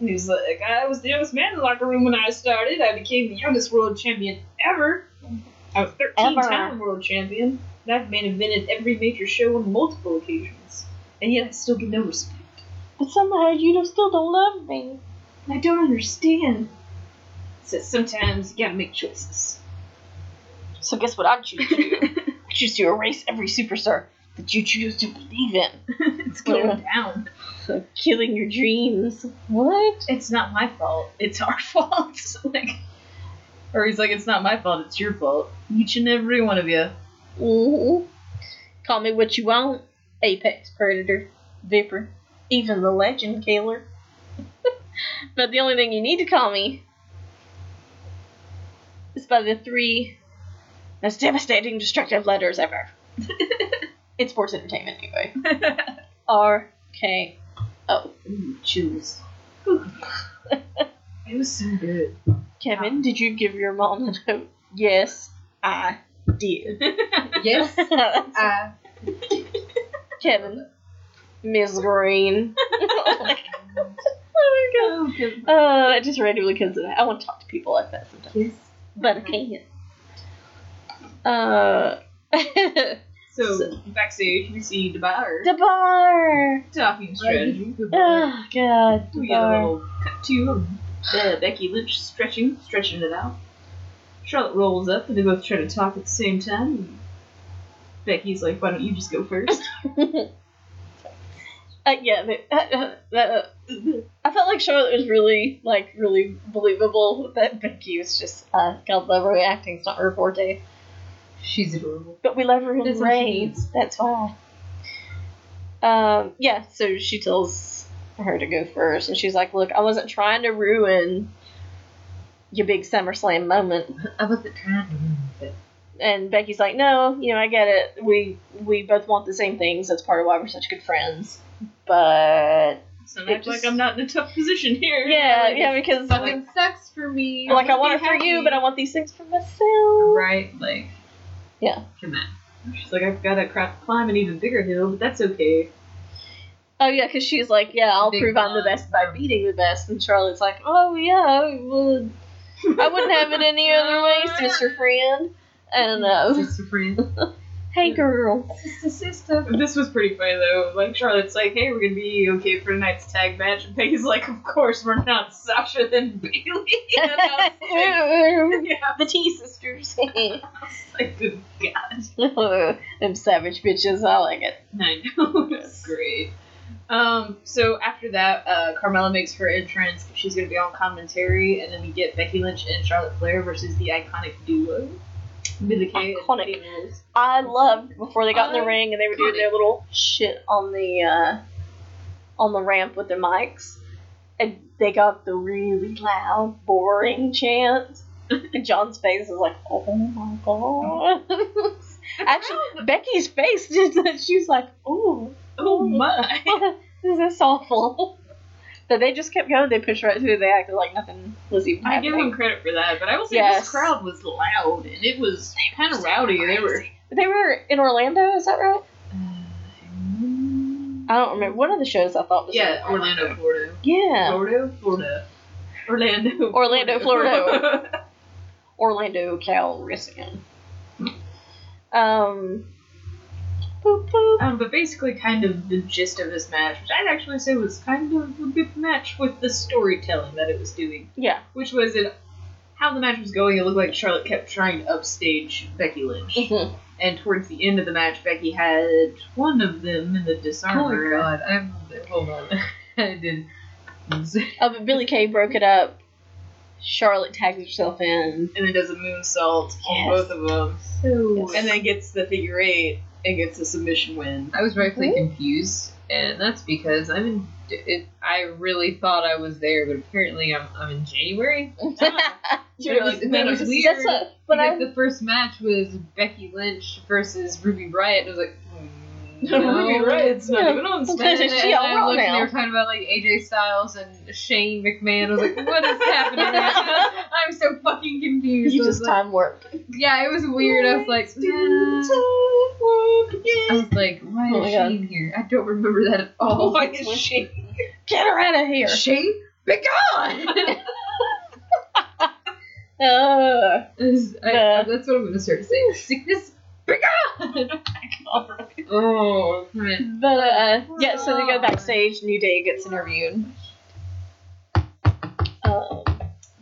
He's like, I was the youngest man in the locker room when I started. I became the youngest world champion ever. I was 13 Ever. time world champion. And I've main evented every major show on multiple occasions. And yet I still get no respect. but somehow you still don't love me. I don't understand. So sometimes you gotta make choices. So guess what I choose to do? [LAUGHS] I choose to erase every superstar that you choose to believe in. [LAUGHS] it's going down. Killing your dreams. What? It's not my fault. It's our [LAUGHS] fault. like, or he's like, it's not my fault. It's your fault. Each and every one of you. Hmm Call me what you want. Apex Predator, Viper, even the Legend Killer. [LAUGHS] but the only thing you need to call me is by the three most devastating, destructive letters ever. [LAUGHS] it's sports entertainment anyway. [LAUGHS] R K O. Ooh, chills. it was so good. Kevin, did you give your mom a note? Yes, I did. Yes. I. [LAUGHS] Kevin, Ms. Green. [LAUGHS] oh my god. Oh. Uh, I just randomly because I want to talk to people like that sometimes, Yes. but I can't. Uh, [LAUGHS] So, backstage, we see DeBauer the bar. talking strategy. Oh god, We get a little cut to uh, Becky Lynch stretching, stretching it out. Charlotte rolls up, and they both try to talk at the same time. And Becky's like, "Why don't you just go first? [LAUGHS] Uh, yeah, they, uh, uh, uh, I felt like Charlotte was really, like, really believable that Becky was just, uh, God love her acting's not her forte. She's adorable. But we love her in That's what raids. That's why. Um, yeah, so she tells her to go first, and she's like, "Look, I wasn't trying to ruin your big SummerSlam moment." I wasn't trying to ruin it. And Becky's like, "No, you know, I get it. We we both want the same things. That's part of why we're such good friends." But So It act like I'm not in a tough position here. yeah, Like, yeah, because Fucking sucks for me. like I want it for happy. you, but I want these things for myself. Right, like. Yeah. Come on. She's like, I've got to crap climb an even bigger hill, but that's okay. Oh yeah, because she's like, yeah, I'll Big prove I'm the best by beating the best, and Charlotte's like, oh yeah, I would. I wouldn't have it any other way, [LAUGHS] sister friend. And uh, Sister friend. [LAUGHS] hey girl, Sister, sister. This was pretty funny though. Like Charlotte's like, "Hey, we're gonna be okay for tonight's tag match," and Becky's like, "Of course, we're not Sasha and Bayley." [LAUGHS] And I was like, yeah, the T sisters, I was like, good God, them savage bitches. I like it. I know it's great. Um, so after that, uh, Carmella makes her entrance. She's gonna be on commentary, and then we get Becky Lynch and Charlotte Flair versus the iconic duo. Iconic. I loved before they got in the ring and they were doing their little shit on the uh, on the ramp with their mics, and they got the really loud, boring chant. [LAUGHS] And John's face was like, "Oh my god!" [LAUGHS] Actually, Becky's face [LAUGHS] did that. She was like, "Oh, Oh [LAUGHS] my! This is awful?" But they just kept going. They pushed right through. They acted like nothing was even I give them credit for that, but I will say Yes. this crowd was loud and it was kind of rowdy. They were. They were in Orlando. Is that right? I don't remember. One of the shows I thought was Yeah, Orlando, Florida. Yeah, Florida, Florida. Orlando. Orlando, Florida. [LAUGHS] Orlando Calrissian. Um. Boop, [LAUGHS] boop. um, but basically, kind of the gist of this match, which I'd actually say was kind of a good match with the storytelling that it was doing, Yeah. which was it. How the match was going, it looked like Charlotte kept trying to upstage Becky Lynch. Mhm. And towards the end of the match, Becky had one of them in the Oh Dis-arm-her. my god, I'm. Hold on. [LAUGHS] I did. [LAUGHS] Oh, but Billie Kay broke it up Charlotte tags herself in. and then does a moonsault on both of them, So and then gets the figure eight and gets a submission win. I was rightfully confused, and that's because I'm in. It, I really thought I was there, but apparently I'm, I'm in January. [LAUGHS] It [LAUGHS] was- like, that "Man, was weird, but I, the first match was Becky Lynch versus Ruby Riot. and I was like, [LAUGHS] Ruby no. Riot's not Yeah. even on Smash. it's [LAUGHS] she all I raw and they were talking about like AJ Styles and Shane McMahon. I was like, what is happening? [LAUGHS] I'm so fucking confused. you just like, time warped. yeah, it was weird. I was like, Do time warp I was like, why Oh is God. Shane here? I don't remember that at all. Why is she? Get her out of here. Shane, be gone! Uh, Is- I- Nah. that's what I'm gonna start saying. Sickness! Oh but uh, yeah, so they go backstage. New Day gets interviewed. Um,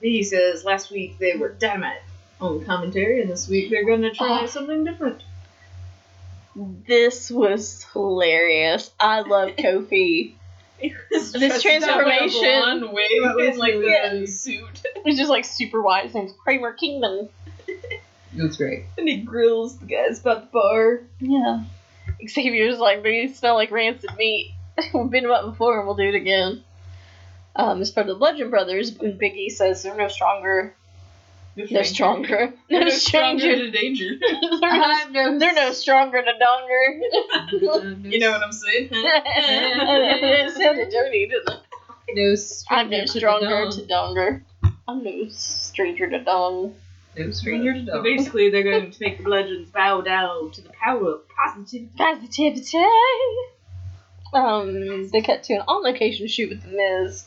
He says last week they were dynamite on commentary, and this week they're gonna try Oh. something different. this was hilarious. I love [LAUGHS] Kofi. This transformation- wig was and like funny. suit, He's just like super wise. His name's Kramer Kingman. [LAUGHS] It was great. and he grills the guys about the bar. Yeah. Xavier's like, they smell like rancid meat. [LAUGHS] We've been about before and we'll do it again. Um, as part of the Bludgeon Brothers, and Biggie says they're no stronger. They're stronger. They're No no stronger stranger. to danger. [LAUGHS] they're, no, no. they're no stronger than Donger. [LAUGHS] You know what I'm saying? it sounded dirty, didn't it? No I'm no stranger to stronger to Donger. I'm no stranger to Dong. No stranger to So dog. basically, they're going to make the bludgeons bow down to the power of positivity. Positivity. Um, they cut to an on-location shoot with the Miz,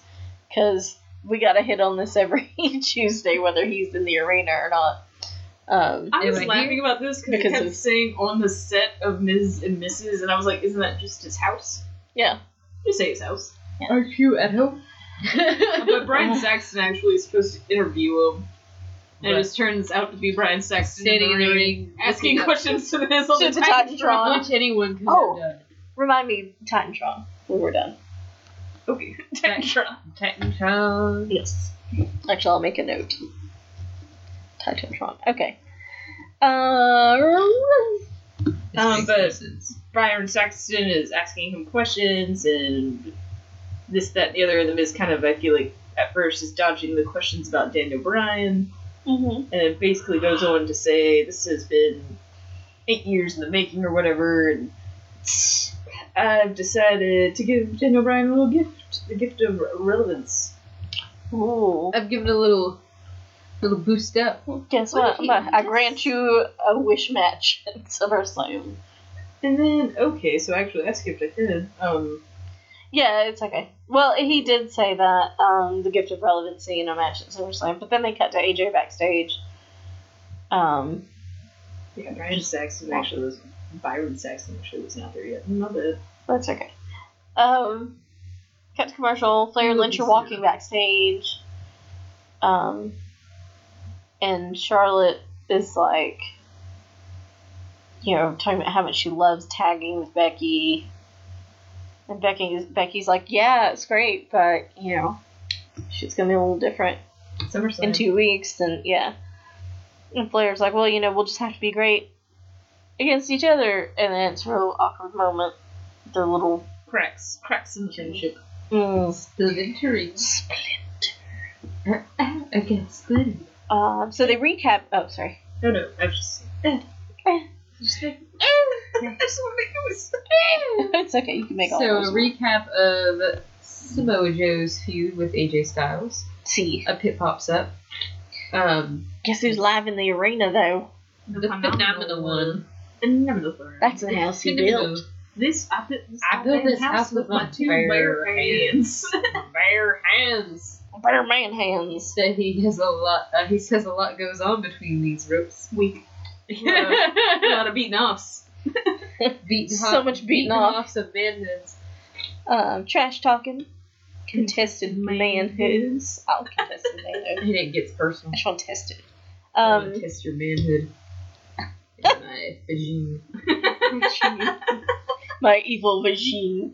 because we gotta hit on this every [LAUGHS] Tuesday, whether he's in the arena or not. Um, I was Am laughing here? about this because Because it kept it's- saying on the set of Miz and Mrs. and I was like, isn't that just his house? yeah. Just say his house. Are you at home? [LAUGHS] But Brian Saxton actually is supposed to interview him. And it just turns out to be Brian Saxton Sitting in the ring, asking looking [LAUGHS] up- questions to the Miz on To the the Titantron. Titantron. Which anyone could Oh. have done. Remind me, Titantron. when we're done. Okay, [LAUGHS] Titantron. Titantron. Yes. Actually, I'll make a note. Titantron. Okay. Uh, This Um, makes but- sense. Brian Saxton is asking him questions and this, that, and the other, and the Miz kind of, I feel like, at first is dodging the questions about Daniel Bryan, mm-hmm. and it basically goes on to say this has been eight years in the making or whatever, and I've decided to give Daniel Bryan a little gift, the gift of relevance. Ooh. I've given a little, little boost up. Guess What what? I'm a- I just- grant you a wish match at [LAUGHS] SummerSlam. And then, okay, so actually I skipped ahead. Um, Yeah, it's okay. Well, he did say that um, the gift of relevancy in a match at SummerSlam, but then they cut to AJ backstage. Um, yeah, Brian Saxton actually was, Byron Saxton actually was not there yet. Bad. that's okay. Um, cut to commercial. Flair and Lynch are walking backstage. Um, and Charlotte is like, you know, talking about how much she loves tagging with Becky. And Becky, Becky's like, yeah, it's great, but you know, she's gonna be a little different SummerSlam. in two weeks, and yeah. And Flair's like, well, you know, we'll just have to be great against each other, and then it's a real awkward moment. The little cracks. Cracks in the friendship. mm, Splintering. Against Splinter. Um, so they recap. Oh, sorry. No, no, I was just. Eh. just like, I just want to make noise. it's okay. You can make all So a those. recap of Samoa Joe's feud with AJ Styles. See, A pit pops up. Um, guess who's live in the arena though? the phenomenal one. Phenomenal one. That's the house he built. This I built this, I built this goddamn house with my two bare bare hands. [LAUGHS] Bare hands. Bare man hands. Said he has a lot. Uh, he says a lot goes on between these ropes. Weak. A lot, [LAUGHS] a lot of beating offs. [LAUGHS] beating So much beating off. off some manhoods. Um, trash talking. Contested Manhoods. I'll contest the manhood. And it gets personal. I to test it. Um, test your manhood. [LAUGHS] My vagina. [LAUGHS] my evil vagine.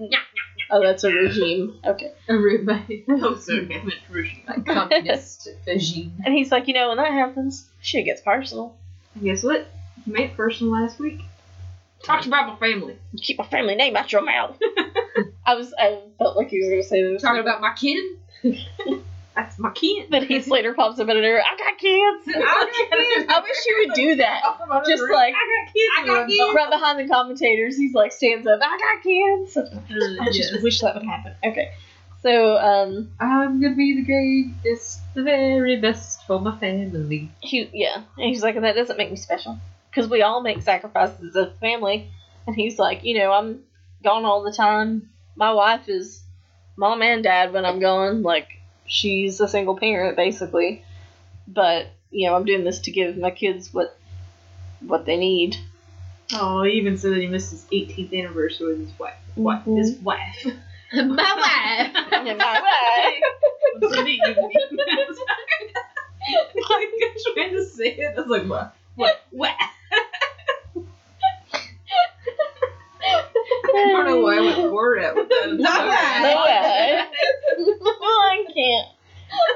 Oh, that's a regime. Okay. A by Oh, sorry, I meant regime. by communist regime. And he's like, you know, when that happens, shit gets personal. Guess what? You made it personal last week. Talked about my family. You keep my family name out your mouth. [LAUGHS] I was, I felt like he was gonna say this. Talking about my kid. [LAUGHS] That's my kid. But he later pops up in her. I got kids. [LAUGHS] I I wish you would do that. Just like I got kids. I got kids. right behind the commentators, he's like stands up. I got kids. I just yes. wish that would happen. Okay, so um, I'm gonna be the greatest, the very best for my family. he yeah, and he's like, that doesn't make me special because we all make sacrifices as a family. And he's like, you know, I'm gone all the time. My wife is mom and dad when I'm gone. Like she's a single parent basically, but you know, I'm doing this to give my kids what what they need. Oh, he even said that he missed his 18th anniversary with his wife. What? Mhm. His wife. [LAUGHS] my wife. [LAUGHS] And my wife. What's the name? like, I'm trying to say it. I was like, what? What? What? I don't know why I went forward at with [LAUGHS] that. Not bad. No. [LAUGHS] I can't.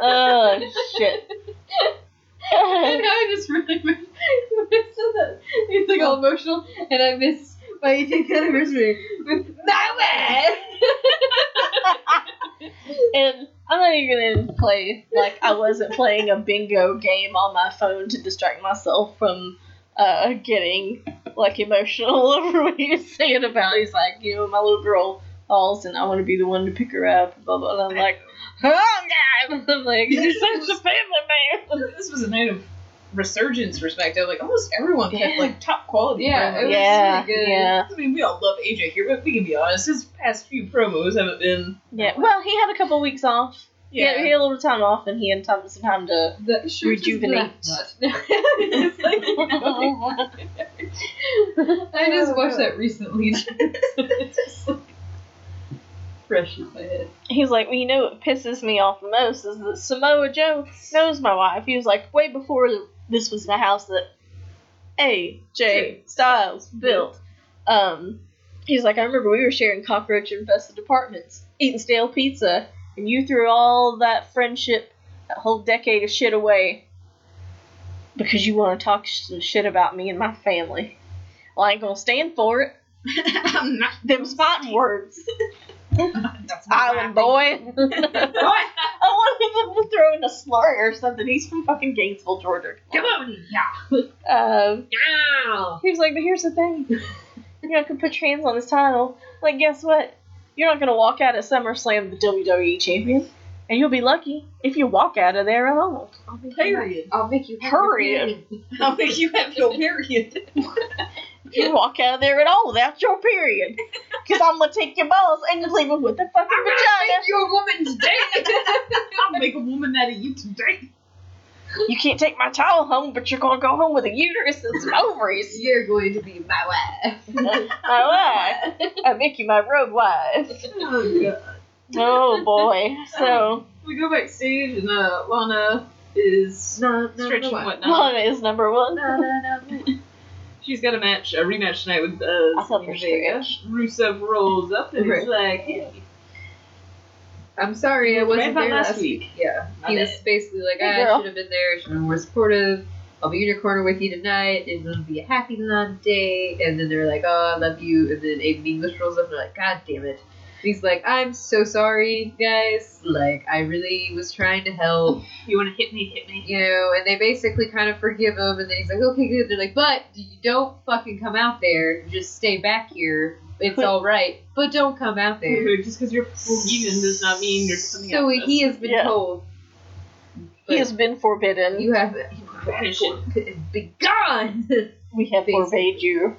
Oh shit. And now I just really [LAUGHS] miss, I said that. He's like all emotional, and I miss my 18th anniversary with my wife. And I'm not even gonna play like I wasn't playing a bingo game on my phone to distract myself from uh, getting like emotional [LAUGHS] over what he was saying about. He's like, you know, my little girl falls and I want to be the one to pick her up. Blah blah. And I'm like, oh god. [LAUGHS] I'm like, you're such a family man. [LAUGHS] This was a night of resurgence perspective. Like, almost everyone kept, Yeah. like, top quality. Yeah, promos. it was yeah, really good. yeah, I mean, we all love AJ here, but we can be honest. His past few promos haven't been. yeah. Well, he had a couple weeks off. Yeah, he had a little time off, and he had time some time to. Rejuvenate. Is [LAUGHS] black. It's like, [LAUGHS] I just watched that recently. [LAUGHS] just like fresh in my head. He's like, well, you know what pisses me off the most is that Samoa Joe knows my wife. He was like, way before this was the house that AJ Styles built. Um, he's like, I remember we were sharing cockroach infested apartments, eating stale pizza, and you threw all that friendship, that whole decade of shit away because you want to talk some shit about me and my family. Well, I ain't gonna stand for it. [LAUGHS] [LAUGHS] I'm [LAUGHS] not. Them fighting words. Island boy. I want him to throw in a slur or something. He's from fucking Gainesville, Georgia. Come on, yeah. Um, Yeah. he was like, but here's the thing. You're not gonna put your hands on this title. Like, guess what? You're not gonna walk out at SummerSlam the WWE champion. And you'll be lucky if you walk out of there at all. Period. I'll make you have Period. I'll make you have your period. If [LAUGHS] oh, [LAUGHS] you walk out of there at all without your period. [LAUGHS] Because I'm gonna take your balls and leave them with the fucking vagina. you a woman today. I'll make a woman out of you today. You can't take my towel home, but you're gonna go home with a uterus and some ovaries. [LAUGHS] You're going to be my wife. [LAUGHS] my wife. I make you my road wife. Oh god. Oh boy. So We go backstage and uh, Lana is No, stretching whatnot. Lana is number one. No, no, no. She's got a match, a rematch tonight with uh, I thought for Vega. Rusev rolls up and he's like, hey, I'm sorry I wasn't there last week. week. Yeah. He was basically like, Hey, I girl. should have been there, should have been more supportive. I'll be in your corner with you tonight. It's gonna be a happy long day. And then they're like, Oh, I love you. And then Aiden English rolls up and they're like, God damn it. And he's like, I'm so sorry, guys. Like, I really was trying to help, [LAUGHS] you want to hit me, hit me. you know. And they basically kind of forgive him. And then he's like, Okay, good. They're like, But you don't fucking come out there. Just stay back here. It's all right. But don't come out there. Just because you're forgiven does not mean you're coming So out he has been Yeah. told. He has been forbidden. You have Banish be gone. [LAUGHS] we have Basically. forbade you.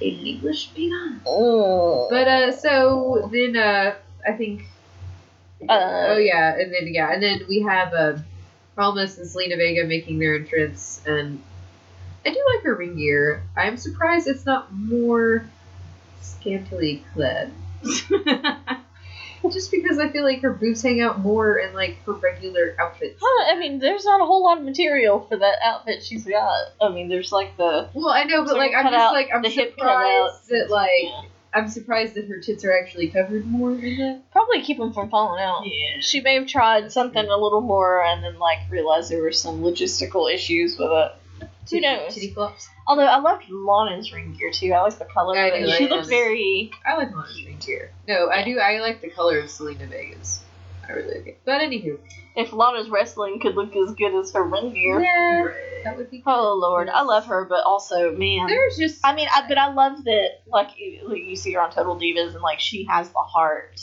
In English, be gone. Oh. But uh, so then uh, I think. Uh, oh yeah, and then yeah, and then we have uh, Almas and Zelina Vega making their entrance, and I do like her ring gear. I'm surprised it's not more scantily clad. [LAUGHS] Just because I feel like her boobs hang out more in like her regular outfits. Huh, I mean, there's not a whole lot of material for that outfit she's got. I mean, there's like the Well, I know, but like I'm just like I'm surprised that like Yeah. I'm surprised that her tits are actually covered more in that. Probably keep them from falling out. Yeah. She may have tried something a little more and then like realized there were some logistical issues with it. Who knows? Titty flops. Although I loved Lana's ring gear too. I like the color. I of do she looked Lana's. very. I like Lana's ring gear. No, I do. I like the color of Zelina Vega's. I really like it. But anywho, If Lana's wrestling could look as good as her ring gear. yeah, that would be. Oh lord, I love her, but also man. There's just. I mean, I, but I love that like you, like, you see her on Total Divas and like she has the heart.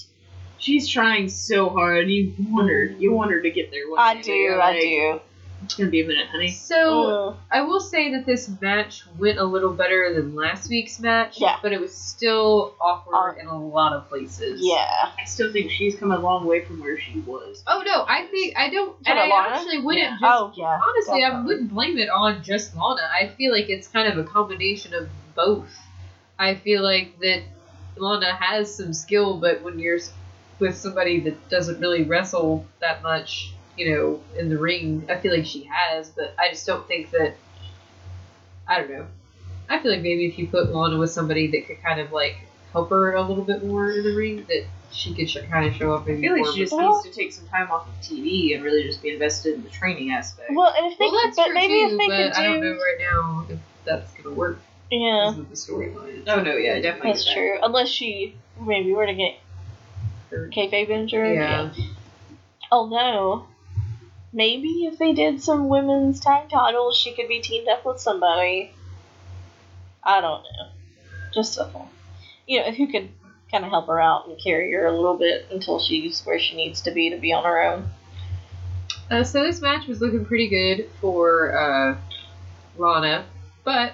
She's trying so hard. You want her. You want her to get there. one I do, I do. It's gonna be a minute, honey. So Mm. I will say that this match went a little better than last week's match. Yeah. But it was still awkward Uh, in a lot of places. Yeah. I still think she's come a long way from where she was. Oh no, I think I don't. And Talking I Lana? actually wouldn't Yeah. just. Oh yeah. honestly, I definitely. wouldn't blame it on just Lana. I feel like it's kind of a combination of both. I feel like that Lana has some skill, but when you're s- with somebody that doesn't really wrestle that much, you know, in the ring, I feel like she has, but I just don't think that. I don't know. I feel like maybe if you put Lana with somebody that could kind of like help her a little bit more in the ring, that she could sh- kind of show up I maybe feel like she just Well- needs to take some time off of TV and really just be invested in the training aspect. Well, and if they, well, that's but true maybe too, if they but could do, I don't know right now if that's gonna work. yeah, because of the storyline. oh no, yeah, definitely. that's true. Unless she maybe were to get Or- kayfabe injured. Yeah. Although, oh, maybe if they did some women's tag titles, she could be teamed up with somebody. I don't know. Just thought. You know, who could kind of help her out and carry her a little bit until she's where she needs to be to be on her own. Uh, so this match was looking pretty good for uh, Lana, but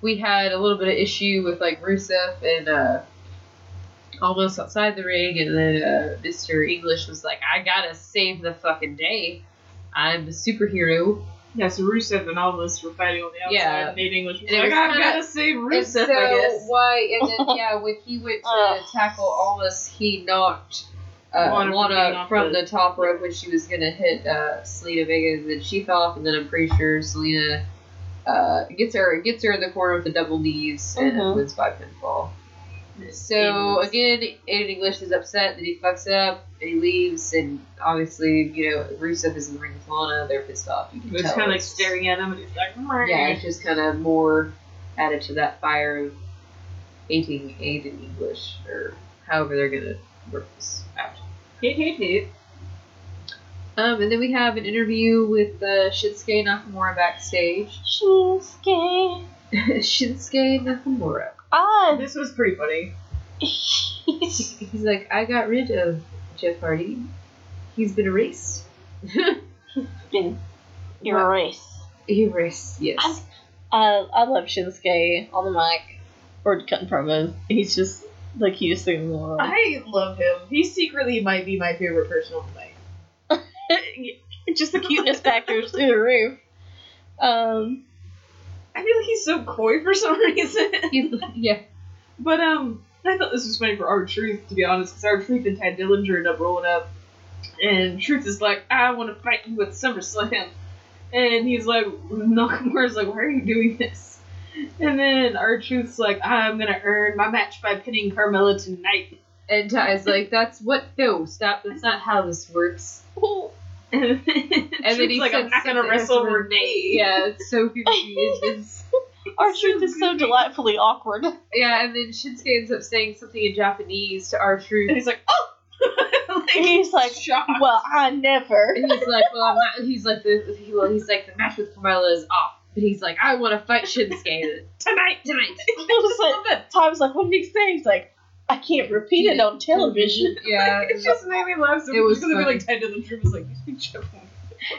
we had a little bit of issue with like Rusev and uh, Almas outside the ring, and then uh, Mr. English was like, "I gotta save the fucking day. I'm a superhero." Yeah, so Rusev and Almas were fighting on the outside. Yeah. and Nate English was And like, was I've kinda- got to save And Rusev, so I guess. why? And then [LAUGHS] yeah, when he went to Ugh. tackle Almas, he knocked uh, Lana Lana, from getting off from the- the top rope when she was gonna hit uh, Zelina Vega, and then she fell off, and then I'm pretty sure Zelina uh, gets her gets her in the corner with the double knees and Mhm. wins by pinfall. So again, Aiden English is upset that he fucks up and he leaves, and obviously, you know, Rusev is in the ring with Lana. They're pissed off. You can It's kind of like staring at him, and he's like, yeah, it's just kind of more added to that fire of hating Aiden English, or however they're gonna work this out. hit, hit, hit. Um, and then we have an interview with uh, Shinsuke Nakamura backstage. Shinsuke. [LAUGHS] Shinsuke Nakamura. Ah, This was pretty funny. he's [LAUGHS] He's like, I got rid of Jeff Hardy. He's been erased. [LAUGHS] been erased. Erased, yes. Uh, I love Shinsuke on the mic or cutting promos. He's just the cutest thing in the world. I love him. He secretly might be my favorite person on the mic. [LAUGHS] just the cuteness factor is through the roof. Um, I feel like he's so coy for some [LAUGHS] reason. He's, yeah. But um, I thought this was funny for R Truth to be honest, because R Truth and Tye Dillinger end up rolling up, and Truth is like, "I want to fight you at SummerSlam," and he's like, Nakamura's like, "Why are you doing this?" And then R Truth's like, "I'm gonna earn my match by pinning Carmella tonight." And Tye's like, that's what? No, stop. That's not how this works. Then, And then Truth's he like, "I'm not gonna wrestle Renee." Yeah, it's so confused. [LAUGHS] R Truth is so delightfully awkward. yeah, and then Shinsuke ends up saying something in Japanese to our And truth. he's like, "Oh!" [LAUGHS] like, He's like, shocked. well, I never. And he's like, well, I'm not. He's like the. He, well, he's like the match with Carmella is off. But he's like, I want to fight Shinsuke [LAUGHS] tonight, tonight. It was like, Tom's like, what did he say? He's like, I can't repeat it on television. [LAUGHS] Yeah, it just made me laugh. So It was was gonna funny. be like Ted Dillinger Drew was like, "You speak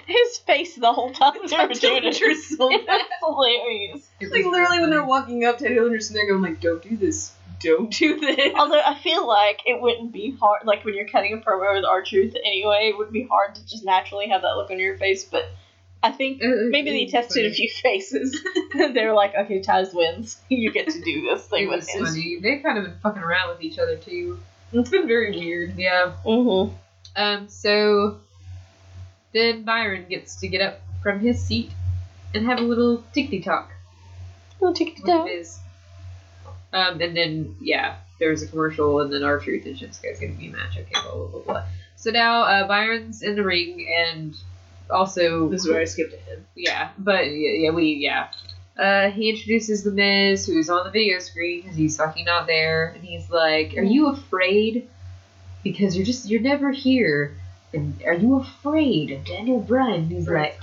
His face the whole time they were doing it. Dillinger's so It [LAUGHS] hilarious. It Like literally when they're walking up, Ted Dillinger's sitting there going like, "Don't do this. Don't do this." Although I feel like it wouldn't be hard, like when you're cutting a promo with R Truth anyway, it would be hard to just naturally have that look on your face. But I think maybe they tested a few faces. [LAUGHS] [LAUGHS] they were like, okay, Taz wins. [LAUGHS] You get to do this thing It with was him. funny. They kind of been fucking around with each other too. It's been very weird. Yeah. Mm-hmm. Um. So then Byron gets to get up from his seat and have a little tickety talk Little tick with Miz. Um, and then yeah, there's a commercial, and then R Truth and Shinsuke's gonna be a match. Okay, blah blah blah blah. So now uh, Byron's in the ring, and also This is where I skipped ahead. yeah, but yeah, yeah we yeah. Uh, he introduces the Miz, who's on the video screen because he's fucking not there, and he's like, "Are you afraid? Because you're just you're never here. And are you afraid of Daniel Bryan?" He's Right. like,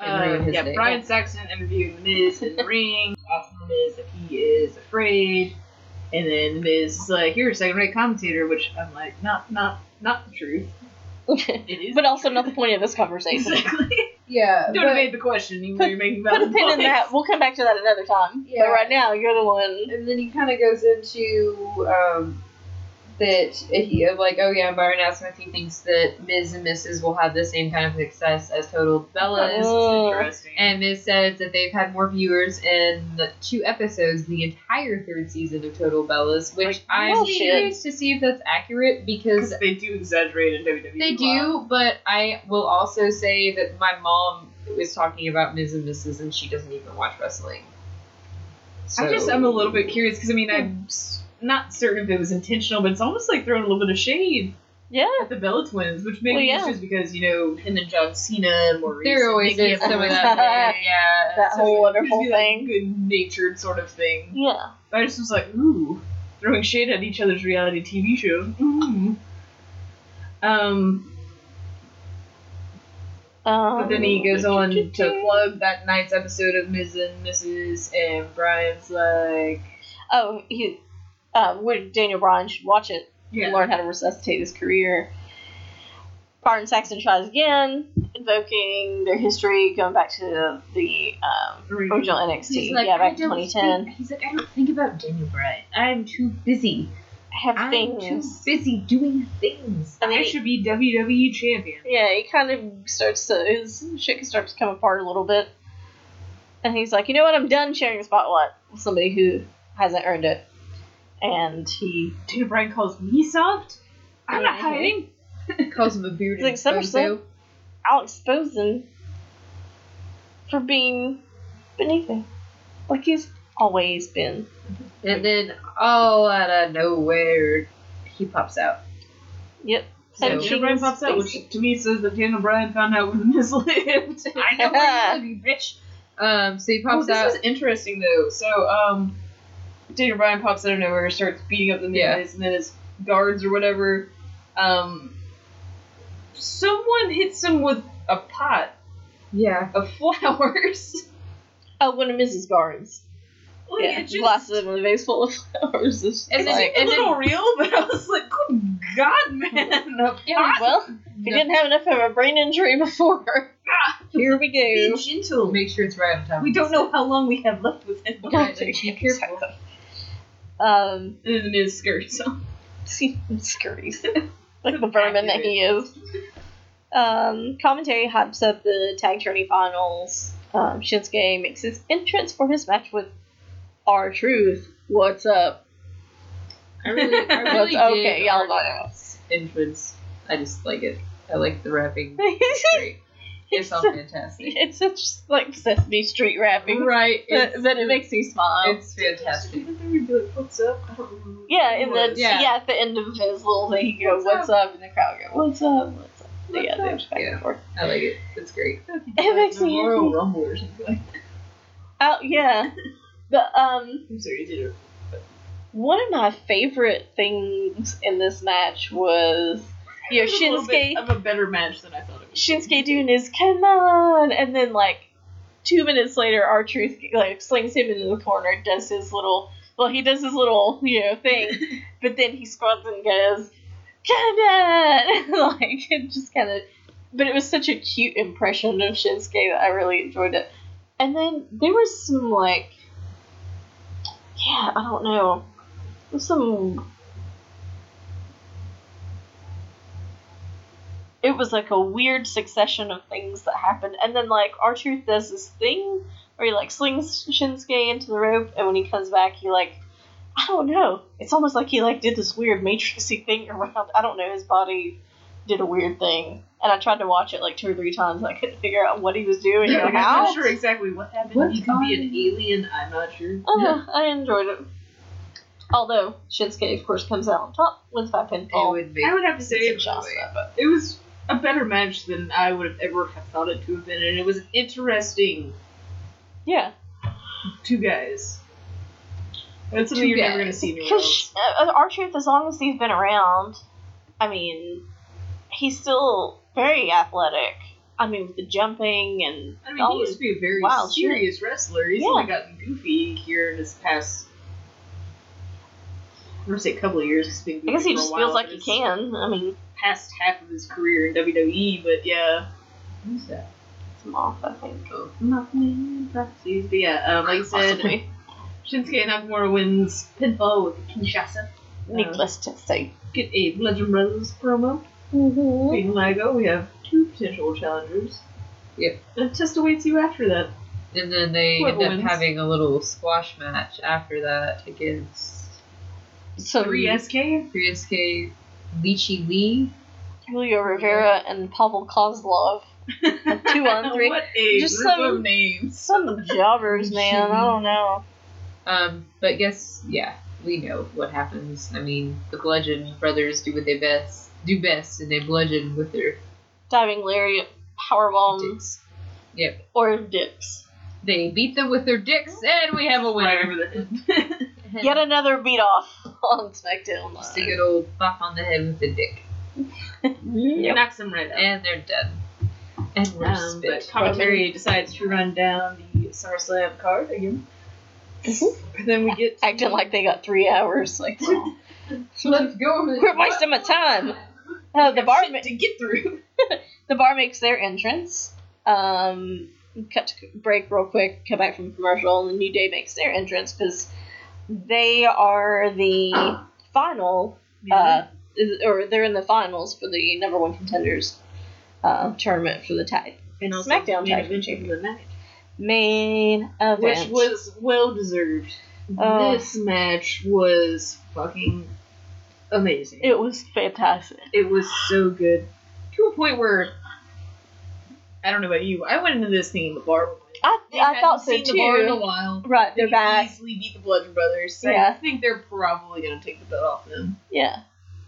Uh, yeah, day. Brian Saxton interviewing The Miz in the ring, asking The Miz if he is afraid, and then The Miz is like, "You're a second-rate commentator," which I'm like, not, not, not the truth. It is, [LAUGHS] but also not the point of this conversation. exactly. [LAUGHS] "Yeah, Don't evade the question, even though you're making Put a valid pin in that. We'll come back to that another time. Yeah. But right now, you're the one. and then he kind of goes into um, that he of like, oh yeah, Byron asked him if he thinks that Miz and Mrs. will have the same kind of success as Total Bellas. Is Oh. interesting. And Miz says that they've had more viewers in the two episodes, the entire third season of Total Bellas, which Like, I'm oh, curious to see if that's accurate because they do exaggerate in WWE. they do, but I will also say that my mom was talking about Miz and Mrs. and she doesn't even watch wrestling. I just I'm a little bit curious because I mean hmm. I'm s- not certain if it was intentional, but it's almost like throwing a little bit of shade Yeah. at the Bella twins, which maybe Well, it's just because you know him and John Cena and Maryse. There always is some of that. been- yeah. That so whole it wonderful be, like, thing. good natured sort of thing. Yeah. But I just was like, ooh, throwing shade at each other's reality TV show. Mm. Um, Um, but then he goes on to [LAUGHS] plug that night's episode of Miz and Mrs. and Brian's like, Oh, he. Um, Daniel Bryan should watch it yeah, learn how to resuscitate his career. Byron Saxton tries again, invoking their history, going back to the um, original NXT. yeah, back to 2010. he's like, I don't think about Daniel Bryan. I'm too busy. I Have I'm too busy doing things. And then I should be WWE champion. yeah, he kind of starts to his shit starts to come apart a little bit, and he's like, you know what? I'm done sharing the spotlight with somebody who hasn't earned it. And he Daniel Bryan calls me soft. I'm not hiding. Calls him a bearded He's like, bozo. SummerSlam. I'll expose him for being beneath him, like he's always been. And then all out of nowhere, he pops out. Yep. So- So Daniel Bryan pops out, which to me says that Daniel Bryan found out where the Miz lived. I know where you live, you bitch. Um, so he Oh, pops this out. is interesting though. So, um, Daniel Bryan pops out of nowhere, starts beating up the Miz, Yeah. and then his guards or whatever, um, someone hits him with a pot yeah. of [LAUGHS] flowers. Oh, one of Miz's Guards. Like, yeah, it just, glasses in a vase full of flowers. It's just And It then- like, seemed a and little real, [LAUGHS] but I was like, "Good God, man!" A yeah, well, [LAUGHS] if you didn't have enough of a brain injury before, here we go. Be go. gentle. Make sure it's right on top. We don't know how long we have left with him. Right, be careful. Um, And then his skirt. So. scurries. like the vermin that he is. Um, commentary hypes up the tag tourney finals. Um, Shinsuke makes his entrance for his match with R Truth. What's up? I really, I [LAUGHS] really okay? did Y'all Art know. Entrance. I just like it. I like the rapping. [LAUGHS] It's so [LAUGHS] fantastic. it's such like Sesame Street rapping. Right. That, It's, it makes me smile. it's fantastic. What's up? I don't remember Yeah, and then yeah. Yeah. at the end of his little thing, he goes, What's "What's up?" and the crowd go, "What's up? What's up?" What's yeah, up? back Yeah. forth. I like it. It's great. It makes me Royal happy. Rumble or something like [LAUGHS] that. Oh yeah, but um, I'm sorry, you did it. one of my favorite things in this match was you know It was a little bit Shinsuke of a better match than I thought it was. Shinsuke doing his "Come on," and then like two minutes later, R Truth like slings him into the corner, does his little well, he does his little you know thing, [LAUGHS] but then he squats and goes, "Come on!" [LAUGHS] like it just kind of. But it was such a cute impression of Shinsuke that I really enjoyed it. And then there was some like, yeah, I don't know, some. It was like a weird succession of things that happened, and then like R Truth does this thing where he like slings Shinsuke into the rope, and when he comes back, he like I don't know. It's almost like he like did this weird matrixy thing around. I don't know. His body did a weird thing, and I tried to watch it like two or three times. And I couldn't figure out what he was doing Yeah, like, I'm how. not sure exactly what happened. What he could be an alien. I'm not sure. Oh, I enjoyed it. Although Shinsuke, of course, comes out on top with five It would be. I would have to say It's it a was, Shasta, but it was a better match than I would have ever have thought it to have been, and it was interesting yeah, two guys. That's something Two you're never gonna see anywhere because else. uh, R Truth, as long as he's been around, I mean, he's still very athletic. I mean, with the jumping and I mean, he used to be a very wild shit. serious wrestler. He's Yeah. only gotten goofy here in this past. I'm gonna say a couple of years. He's been goofy I guess he just feels like he can. I mean, Past half of his career in WWE, but yeah. Who's that? it's Moth, I think. Oh, nothing. Prophecies. But yeah, um, like I said, Possibly. [LAUGHS] Shinsuke Nakamura wins pinfall with Kinshasa. Needless to say. Get a Bludgeon Brothers promo. Mm-hmm. Being Lago, we have two potential challengers. Yep. And test awaits you after that. And then they Whoever end up wins. having a little squash match after that against So 3SK? 3SK Lychee Lee. Julio Rivera and Pavel Kozlov. [LAUGHS] two on three. what a Just group some- of names. Some jobbers, man. I don't know. Um, but guess yeah, we know what happens. I mean, the Bludgeon brothers do what they best do best, and they bludgeon with their Diving lariat, powerbomb, dicks. Yep, or dicks. they beat them with their dicks, and we have a Right winner. [LAUGHS] over. [LAUGHS] Yet another beat off on SmackDown Just a good old bop on the head with the dick, [LAUGHS] Yep. Knocks them right out. and they're dead. And we're Um, but spit. commentary decides to run down the SummerSlam card again. And then we get [LAUGHS] Acting like they got three hours. Like, Let's go. quit wasting my time. Uh, the bar, ma- to get through. the bar makes their entrance. Um, cut to break real quick. Come back from commercial, and the New Day makes their entrance because they are the final uh, or they're in the finals for the number one contenders uh, tournament for the tag and also SmackDown main tag event of the night, main event. which was well deserved. Oh. This match was fucking amazing. it was fantastic. It was so good to a point where I don't know about you. I went into this thinking the bar would. I, They I thought so seen the bar in a too. while. Right, They they're could back. easily beat the Bludgeon Brothers. So I think they're probably gonna take the belt off them. Yeah,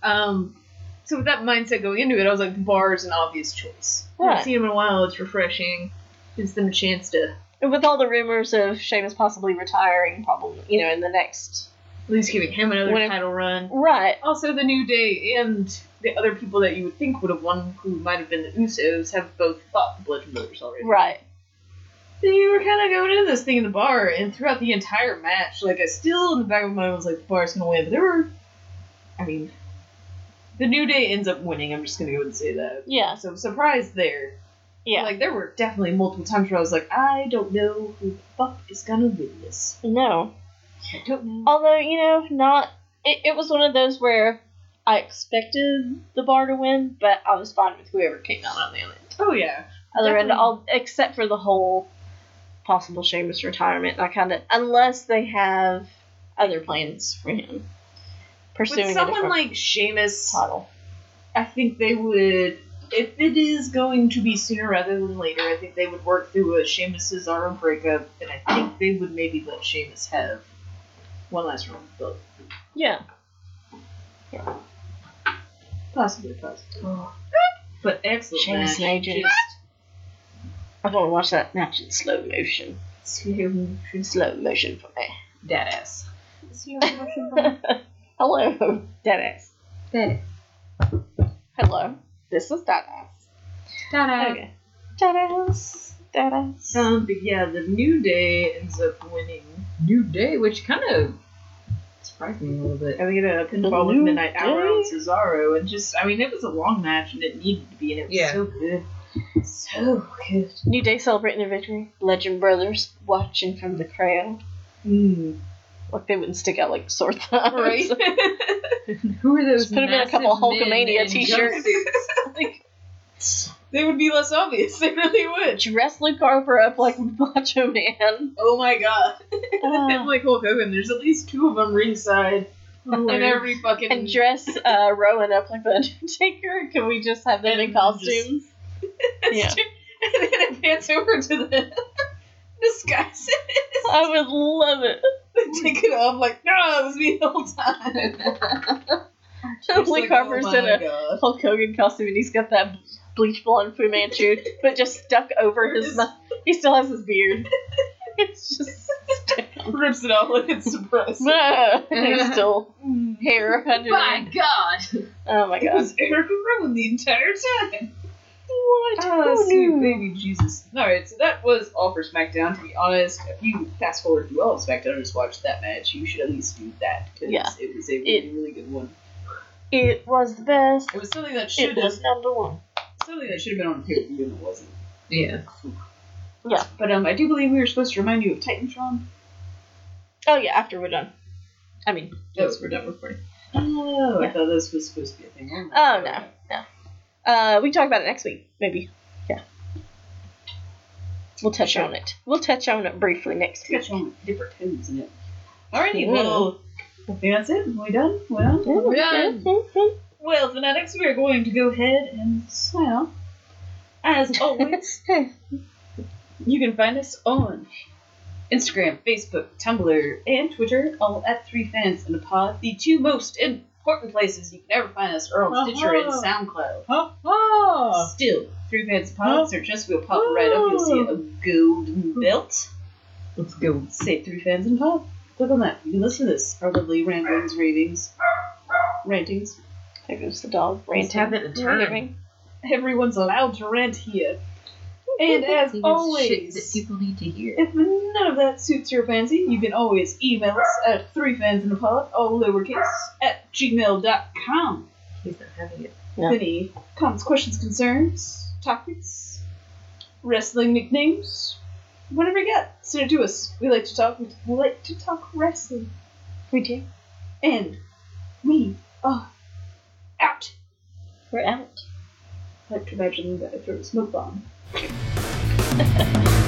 Um, so with that mindset going into it, I was like, the bar is an obvious choice. I Right. haven't seen them in a while. It's refreshing. Gives them a chance to and with all the rumors of Sheamus possibly retiring, probably you know in the next at least giving him another When it- title run. right. Also, the New Day and the other people that you would think would have won, who might have been the Usos, have both fought the Bludgeon Brothers already. Right. You were kind of going into this thing in the bar, and throughout the entire match, like I still in the back of my mind was like, the bar's gonna win, but there were, I mean, the New Day ends up winning. I'm just gonna go and say that. Yeah. So surprise there. Yeah. Like there were definitely multiple times where I was like, I don't know who the fuck is gonna win this. no. I don't know. Although you know, not it, it was one of those where I expected the bar to win, but I was fine with whoever came out on the end. Oh yeah. Other end, all except for the whole possible Sheamus retirement. that kind of unless they have other plans for him pursuing With someone like Sheamus, title. I think they would. If it is going to be sooner rather than later, I think they would work through a Sheamus Cesaro breakup, and I think they would maybe let Sheamus have one last run. But Yeah. yeah, possibly, possibly. Oh. But excellent Sheamus match. I want to watch that match in slow motion. Slow motion. Slow motion for me. Deadass. [LAUGHS] Hello, Deadass. Deadass. Hello, this is Deadass. Ta-da. Okay. Deadass. Deadass. Um, but yeah, the New Day ends up winning. New Day, which kind of surprised me a little bit. I think it a pinfall with Midnight Hour on Cesaro, and just I mean, it was a long match, and it needed to be, and it was Yeah. so good, so good. New Day celebrating their victory. Bludgeon Brothers watching from the crowd. Mm. Like they wouldn't stick out like sore thumbs. Right. [LAUGHS] Who are those? Just put 'em in a couple Hulkamania t-shirts. [LAUGHS] like, they would be less obvious. They really would. dress Luke Harper up like [LAUGHS] Macho Man. Oh my god. And like Hulk Hogan, there's at least two of them ringside in every fucking. and dress uh, Rowan up like the Undertaker. Can we just have them in And costumes? [LAUGHS] yeah. and then it pans over to the [LAUGHS] disguise. I would love it. [LAUGHS] the take it off, like, no, it was me the whole time. Luke Harper's oh in a God. Hulk Hogan costume and he's got that bleach blonde Fu Manchu, but just stuck over his mouth. He still has his beard. It's just rips it off like it's suppressed. and there's still hair under My. God. Oh my God! It was Eric Rowan the entire time. What? Oh, Oh, sweet baby Jesus. Alright, so that was all for SmackDown. To be honest, if you fast forward through all of SmackDown and just watch that match, you should at least do that because Yeah. it was a really, It- really good one. It was the best. It was something that should have was number one. something that should have been on pay per view and it wasn't. Yeah. Yeah. But um, I do believe we were supposed to remind you of Titantron. Oh yeah, after we're done. I mean, Yes, we're done recording. Oh, I thought this was supposed to be a thing. Oh, no. Uh, we can talk about it next week, maybe. Yeah. We'll touch on it. We'll touch on it briefly next week. Catch on with different tones in it. Alrighty, Mm. well, I think that's it. We done? We done? We're done. Well, fanatics, we are going to go ahead and sign off. As [LAUGHS] always, you can find us on Instagram, Facebook, Tumblr, and Twitter, all at Three Fans in a Pod. The two most important places you can ever find us are on Stitcher and Uh-huh. SoundCloud. Ha ha. Still, Three Fans in a Pod. Huh? Search us, we'll pop right up. You'll see a golden belt. Let's go. Say Three Fans in a Pod. Click on that. You can listen to this. Our lovely ramblings, ravings, rantings. There goes the dog Let's ranting. have it in turn. Everyone's allowed to rant here. And as See, shit always, that people need to hear. if none of that suits your fancy, you can always email us at threefansinapod, all lowercase, at gmail.com. He's not having it. Yeah. Any comments, questions, concerns, topics, wrestling nicknames, whatever you got, send it to us. We like to talk. We like to talk wrestling, We do. and we are out. We're out. I like to imagine that if there was a smoke bomb. Ha ha ha.